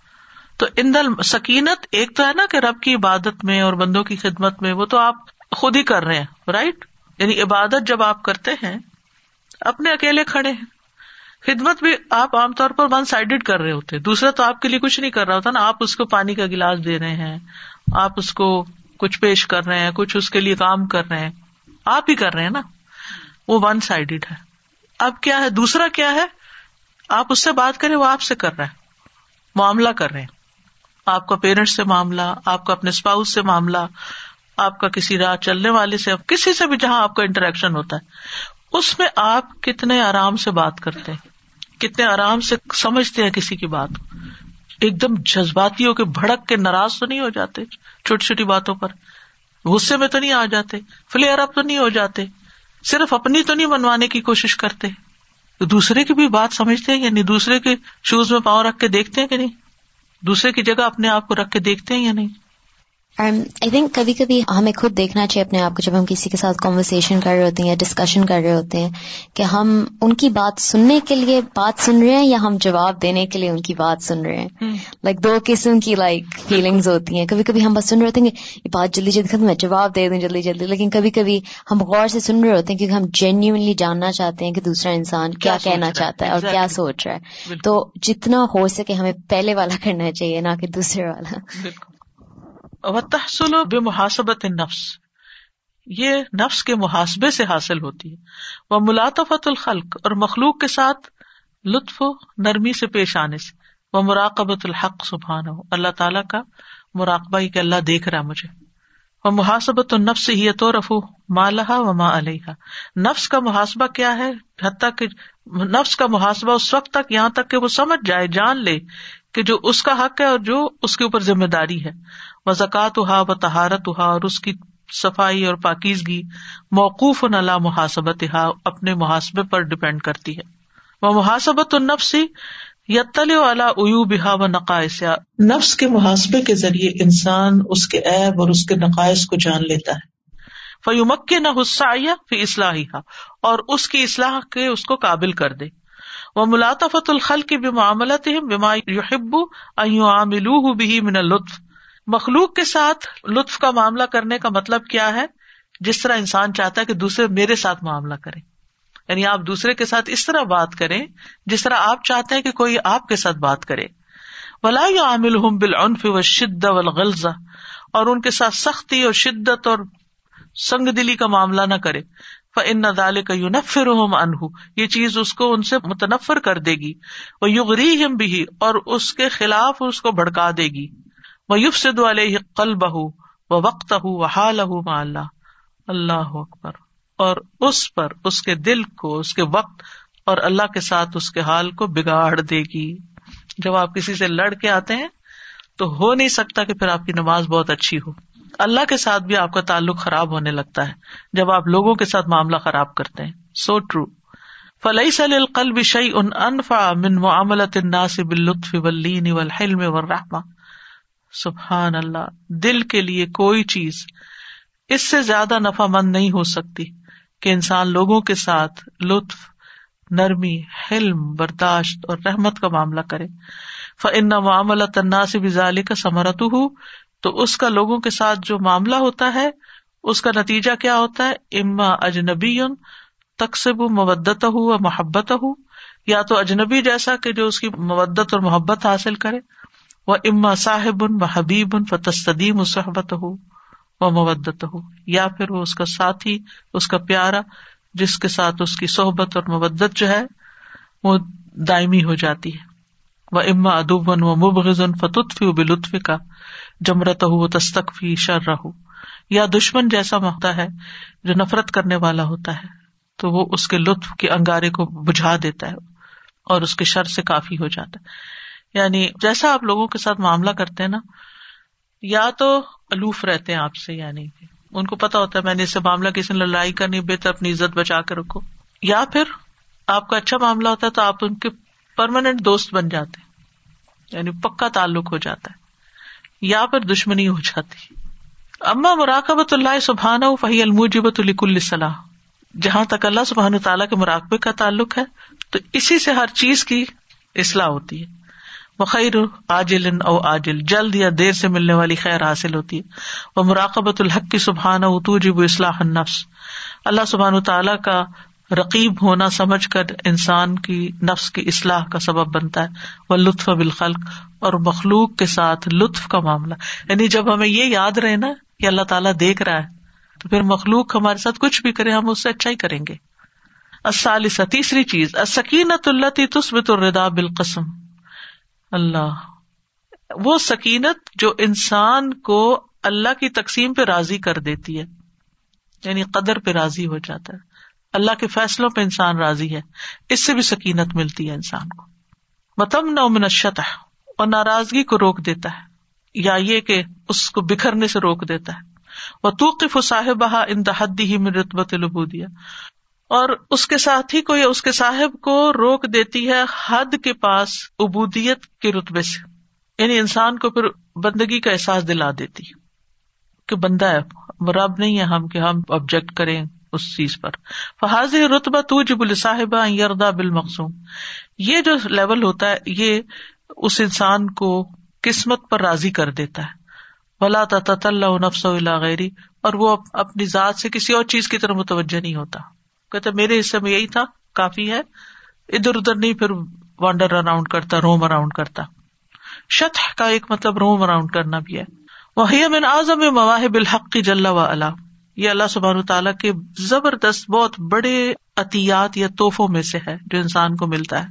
تو ان دل سکینت ایک تو ہے نا کہ رب کی عبادت میں اور بندوں کی خدمت میں وہ تو آپ خود ہی کر رہے ہیں رائٹ یعنی عبادت جب آپ کرتے ہیں، اپنے اکیلے کھڑے ہیں۔ خدمت بھی آپ عام طور پر ون سائڈیڈ کر رہے ہوتے دوسرا تو آپ کے لیے کچھ نہیں کر رہا ہوتا نا، آپ اس کو پانی کا گلاس دے رہے ہیں، آپ اس کو کچھ پیش کر رہے ہیں، کچھ اس کے لیے کام کر رہے ہیں۔ آپ ہی کر رہے ہیں نا۔ وہ ون سائڈیڈ ہے۔ اب کیا ہے؟ دوسرا کیا ہے؟ آپ اس سے بات کریں، وہ آپ سے کر رہے ہیں معاملہ کر رہے ہیں۔ آپ کا پیرنٹ سے معاملہ، آپ کا اپنے اسپاؤس سے معاملہ، آپ کا کسی راہ چلنے والے سے، کسی سے بھی جہاں آپ کا انٹریکشن ہوتا ہے، اس میں آپ کتنے آرام سے بات کرتے ہیں، کتنے آرام سے سمجھتے ہیں کسی کی بات ایک دم جذباتی ہو کے بھڑک کے ناراض تو نہیں ہو جاتے چھوٹی چھوٹی باتوں پر۔ غصے میں تو نہیں آ جاتے، فلیئر اپ تو نہیں ہو جاتے، صرف اپنی تو نہیں بنوانے کی کوشش کرتے۔ دوسرے کی بھی بات سمجھتے ہیں یعنی دوسرے کے شوز میں پاؤں رکھ کے دیکھتے ہیں کہ نہیں؟ دوسرے کی جگہ اپنے آپ کو رکھ کے دیکھتے ہیں یا نہیں؟ آئی تھنک کبھی کبھی ہمیں خود دیکھنا چاہیے اپنے آپ کو جب ہم کسی کے ساتھ کانورسن کر رہے ہوتے ہیں یا ڈسکشن کر رہے ہوتے ہیں کہ ہم ان کی بات سننے کے لیے بات سن رہے ہیں یا ہم جواب دینے کے لیے ان کی بات سن رہے ہیں لائک دو قسم کی لائک فیلنگز ہوتی ہیں کبھی کبھی ہم بس سن رہے ہوتے ہیں کہ یہ بات جلدی جلدی ختم ہے جواب دے دیں جلدی جلدی لیکن کبھی کبھی ہم غور سے سن رہے ہوتے ہیں کیونکہ ہم جینیونلی جاننا چاہتے ہیں کہ دوسرا انسان کیا کہنا چاہتا ہے اور کیا سوچ رہا ہے تو جتنا ہو سکے ہمیں پہلے والا کرنا چاہیے نہ کہ دوسرے والا و تحصل و بے محاسبت نفس یہ نفس کے محاسبے سے حاصل ہوتی ہے۔ وہ ملاطفت الخلق، اور مخلوق کے ساتھ لطف و نرمی سے پیش آنے سے۔ وہ مراقبت الحق سبحان ہو اللہ تعالیٰ کا مراقبہ ہی کہ اللہ دیکھ رہا مجھے۔ وہ محاسبت النفس ہی تو رفو مالحا و ما علیہ نفس کا محاسبہ کیا ہے؟ حتیٰ کہ نفس کا محاسبہ اس وقت تک، یہاں تک کہ وہ سمجھ جائے، جان لے کہ جو اس کا حق ہے اور جو اس کے اوپر ذمہ داری ہے۔ وہ زکات ہا و تہارت ہا اور اس کی صفائی اور پاکیزگی موقوف نلا محاسبت ہا اپنے محاسبے پر ڈپینڈ کرتی ہے۔ وہ محاسبت النفسی یتل والا ایو بحا و نقائص نفس کے محاسبے کے ذریعے انسان اس کے ایب اور اس کے نقائص کو جان لیتا ہے۔ فیومک نہ حصہ فی اصلاحی اور اس کی اصلاح کے اس کو قابل کر دے۔ وہ ملاطفت الخل کی بھی معاملت یحب عاملو بھی من لطف مخلوق کے ساتھ لطف کا معاملہ کرنے کا مطلب کیا ہے؟ جس طرح انسان چاہتا ہے کہ دوسرے میرے ساتھ معاملہ کرے۔ یعنی آپ دوسرے کے ساتھ اس طرح بات کریں، جس طرح آپ چاہتے ہیں کہ کوئی آپ کے ساتھ بات کرے۔ ولا عامل ہوں بالعنف و شد و اور ان کے ساتھ سختی اور شدت اور سنگ دلی کا معاملہ نہ کرے۔ ان ندالے کا یو نفر انہ یہ چیز اس کو ان سے متنفر کر دے گی۔ وہ یغری ہم بھی اور اس کے خلاف اس کو بھڑکا دے گی۔ وہ یوف سے علیہ قل بہ و وقت و حال اللہ اللہ اکبر۔ اور اس پر، اس کے دل کو، اس کے وقت اور اللہ کے ساتھ اس کے حال کو بگاڑ دے گی۔ جب آپ کسی سے لڑ کے آتے ہیں، تو ہو نہیں سکتا کہ پھر آپ کی نماز بہت اچھی ہو۔ اللہ کے ساتھ بھی آپ کا تعلق خراب ہونے لگتا ہے، جب آپ لوگوں کے ساتھ معاملہ خراب کرتے ہیں۔ سو ٹرو فلئی سل القل شعی ان انفا من معاملت الناس باللطف واللین والحلم والرحمہ سبحان اللہ، دل کے لیے کوئی چیز اس سے زیادہ نفع مند نہیں ہو سکتی کہ انسان لوگوں کے ساتھ لطف، نرمی، حلم، برداشت اور رحمت کا معاملہ کرے۔ فن معاملہ تنا سے بھی کا سمرت ہو تو اس کا لوگوں کے ساتھ جو معاملہ ہوتا ہے، اس کا نتیجہ کیا ہوتا ہے؟ اما اجنبی تقسب مبت ہو محبت ہو یا تو اجنبی جیسا کہ جو اس کی مبت اور محبت حاصل کرے۔ وہ اما صاحب ان و حبیب ان فتستدیم صحبت ہو وہ مبت ہو یا پھر وہ اس کا ساتھی، اس کا پیارا جس کے ساتھ اس کی صحبت اور مبت جو ہے وہ دائمی ہو جاتی ہے۔ وہ اما ادوبن و مبغن فتفی بلطف کا جمرت ہو تستقفی شر رہو یا دشمن جیسا ہوتا ہے جو نفرت کرنے والا ہوتا ہے، تو وہ اس کے لطف کے انگارے کو بجھا دیتا ہے اور اس کے شر سے کافی ہو جاتا ہے۔ یعنی جیسا آپ لوگوں کے ساتھ معاملہ کرتے ہیں نا، یا تو الوف رہتے ہیں آپ سے یعنی ان کو پتا ہوتا ہے میں نے اس سے معاملہ کسی نے لڑائی کرنی، بہتر اپنی عزت بچا کے رکھو۔ یا پھر آپ کا اچھا معاملہ ہوتا ہے تو آپ ان کے پرماننٹ دوست بن جاتے یعنی پکا تعلق ہو جاتا ہے، یا پھر دشمنی ہو جاتی اما مراقبت اللہ سبحان فہی الموجبت الصلاح جہاں تک اللہ سبحان تعالیٰ کے مراقبے کا تعلق ہے، تو اسی سے ہر چیز کی اصلاح ہوتی ہے۔ بخیر عاجل او عاجل. جلد یا دیر سے ملنے والی خیر حاصل ہوتی ہے. وہ مراقبت الحق کی سبحان توجب اصلاح النفس. اللہ سبحان تعالیٰ کا رقیب ہونا سمجھ کر انسان کی نفس کی اصلاح کا سبب بنتا ہے. وہ لطف بالخلق اور مخلوق کے ساتھ لطف کا معاملہ. یعنی جب ہمیں یہ یاد رہے نا کہ اللہ تعالیٰ دیکھ رہا ہے، تو پھر مخلوق ہمارے ساتھ کچھ بھی کرے، ہم اس سے اچھا ہی کریں گے. تیسری چیز سکینت اللہ تسبت الردا بالقسم. اللہ۔ وہ سکینت جو انسان کو اللہ کی تقسیم پہ راضی کر دیتی ہے یعنی قدر پہ راضی ہو جاتا ہے۔ اللہ کے فیصلوں پہ انسان راضی ہے۔ اس سے بھی سکینت ملتی ہے انسان کو۔ متم نو منشت اور ناراضگی کو روک دیتا ہے۔ یا یہ کہ اس کو بکھرنے سے روک دیتا ہے۔ وہ توقف صاحب انتحدی ہی میں رتبت لبودیا اور اس کے ساتھی کو یا اس کے صاحب کو روک دیتی ہے حد کے پاس ابودیت کے رتبے سے۔ یعنی انسان کو پھر بندگی کا احساس دلا دیتی کہ بندہ ہے رب نہیں ہے، ہم کہ ہم آبجیکٹ کریں اس چیز پر۔ فحاظ رتبہ تو جب الصاحبہ یردا بالمقصوم یہ جو لیول ہوتا ہے، یہ اس انسان کو قسمت پر راضی کر دیتا ہے۔ ولا اللہ نفس غیری اور وہ اپنی ذات سے کسی اور چیز کی طرف متوجہ نہیں ہوتا۔ کہتے میرے حصے میں یہی تھا، کافی ہے۔ ادھر ادھر نہیں، پھر وانڈر اراؤنڈ کرتا، روم اراؤنڈ کرتا۔ شت کا ایک مطلب روم اراؤنڈ کرنا بھی ہے۔ وہ من اعظم مواہب الحق کی جل و اللہ یہ اللہ سبحان تعالیٰ کے زبردست، بہت بڑے عطیات یا توحفوں میں سے ہے، جو انسان کو ملتا ہے۔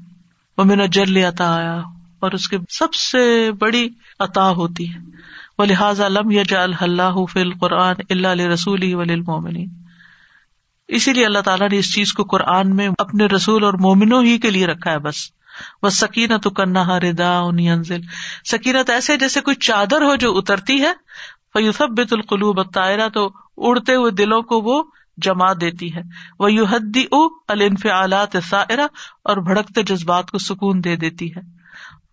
وہ میرا جل عطا آیا اور اس کی سب سے بڑی عطا ہوتی ہے۔ وہ لہٰذا لم یا اللہ فل قرآن اللہ رسول مومنی اسی لیے اللہ تعالیٰ نے اس چیز کو قرآن میں اپنے رسول اور مومنوں ہی کے لیے رکھا ہے بس۔ وہ سکینت کرنا ردا انزل سکینت ایسے جیسے کوئی چادر ہو جو اترتی ہے۔ فیوسف بیت القلوب تائرہ تو اڑتے ہوئے دلوں کو وہ جما دیتی ہے۔ وہ یو حدی او الف آلات سائرہ اور بھڑکتے جذبات کو سکون دے دیتی ہے۔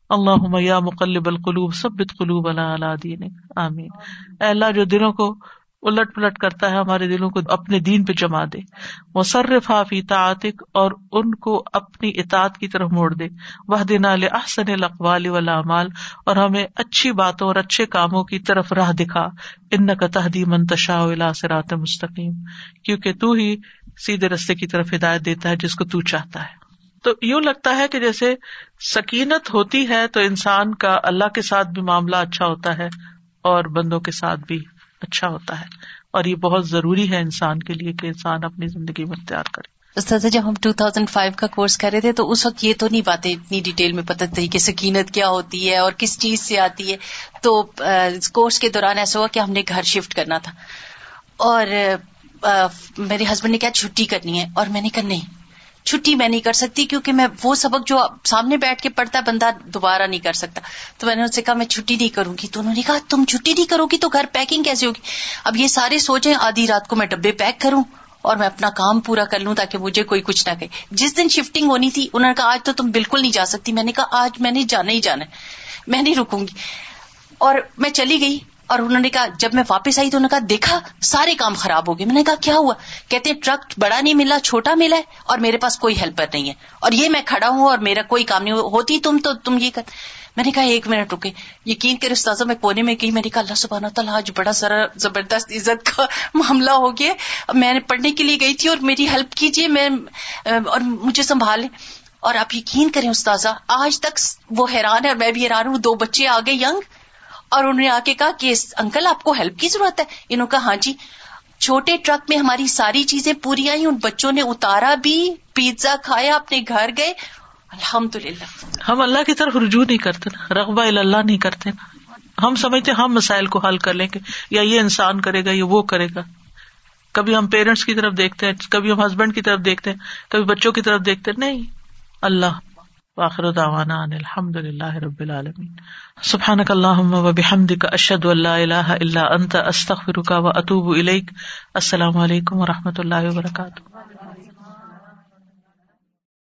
اللہ یا مقلب القلوب سب بت قلوب اللہ دین آمین اللہ جو دلوں کو الٹ پلٹ کرتا ہے ہمارے دلوں کو، اپنے دین پہ جما دے۔ مصرف حافی تعطق اور ان کو اپنی اطاعت کی طرف موڑ دے۔ وہ دن احسن الاقوال والامال اور ہمیں اچھی باتوں اور اچھے کاموں کی طرف راہ دکھا۔ ان کا تحدی منتشا سرات مستقیم کیونکہ تو ہی سیدھے رستے کی طرف ہدایت دیتا ہے جس کو تو چاہتا ہے۔ تو یوں لگتا ہے کہ جیسے سکینت ہوتی ہے تو انسان کا اللہ کے ساتھ بھی معاملہ اچھا ہوتا ہے اور بندوں کے ساتھ بھی۔ اچھا ہوتا ہے اور یہ بہت ضروری ہے انسان کے لیے کہ انسان اپنی زندگی میں اختیار کرے۔ استاد جب ہم 2005 کا کورس کر رہے تھے تو اس وقت یہ تو نہیں باتیں اتنی ڈیٹیل میں پتہ تھی کہ سکینت کیا ہوتی ہے اور کس چیز سے آتی ہے۔ تو کورس کے دوران ایسا ہوا کہ ہم نے گھر شفٹ کرنا تھا۔ اور میرے ہسبینڈ نے کیا چھٹی کرنی ہے۔ اور میں نے کہا، نہیں۔ چھٹی میں نہیں کر سکتی کیونکہ میں وہ سبق جو سامنے بیٹھ کے پڑھتا بندہ دوبارہ نہیں کر سکتا۔ تو میں نے ان سے کہا، میں چھٹی نہیں کروں گی۔ تو انہوں نے کہا، تم چھٹی نہیں کرو گی تو گھر پیکنگ کیسے ہوگی؟ اب یہ سارے سوچیں آدھی رات کو میں ڈبے پیک کروں اور میں اپنا کام پورا کر لوں تاکہ مجھے کوئی کچھ نہ کہے۔ جس دن شفٹنگ ہونی تھی، انہوں نے کہا، آج تو تم بالکل نہیں جا سکتی۔ میں نے کہا، آج میں نے جانا ہی جانا ہے۔ میں نہیں رکوں گی۔ اور میں چلی گئی۔ اور انہوں نے کہا، جب میں واپس آئی تو انہوں نے کہا، دیکھا، سارے کام خراب ہو گئے۔ میں نے کہا، کیا ہوا؟ کہتے ہیں، ٹرک بڑا نہیں ملا، چھوٹا ملا ہے اور میرے پاس کوئی ہیلپر نہیں ہے۔ اور یہ میں کھڑا ہوں اور میرا کوئی کام نہیں ہوتی تم تو تم یہ کر۔ میں نے کہا، ایک منٹ رکے۔ یقین کرے استاذہ، میں کونے میں گئی، میں نے کہا، اللہ سبحانہ تعالیٰ، آج بڑا سارا زبردست عزت کا معاملہ ہو گیا۔ میں نے پڑھنے کے لیے گئی تھی اور میری ہیلپ کیجیے میں، اور مجھے سنبھالے اور آپ یقین کریں استاذہ، آج تک وہ حیران ہے اور میں بھی حیران ہوں، دو بچے آگے ینگ اور انہوں نے آ کے کہا کہ انکل آپ کو ہیلپ کی ضرورت ہے۔ انہوں نے کہا ہاں جی چھوٹے ٹرک میں ہماری ساری چیزیں پوری آئی ان بچوں نے اتارا بھی، پیزا کھایا، اپنے گھر گئے۔ الحمد للہ ہم اللہ کی طرف رجوع نہیں کرتے نا، رغبہ اللہ نہیں کرتے نا۔ ہم سمجھتے ہم مسائل کو حل کر لیں گے، یا یہ انسان کرے گا، یا وہ کرے گا۔ کبھی ہم پیرنٹس کی طرف دیکھتے ہیں، کبھی ہم ہسبینڈ کی طرف دیکھتے ہیں، کبھی بچوں کی طرف دیکھتے نہیں، اللہ۔ واخر دعوانا ان الحمد للہ رب العالمین. سبحانک اللہم و بحمدک اشہد ان لا الہ الا انت، استغفرک و اتوب الیک. السلام علیکم و رحمۃ اللہ وبرکاتہ.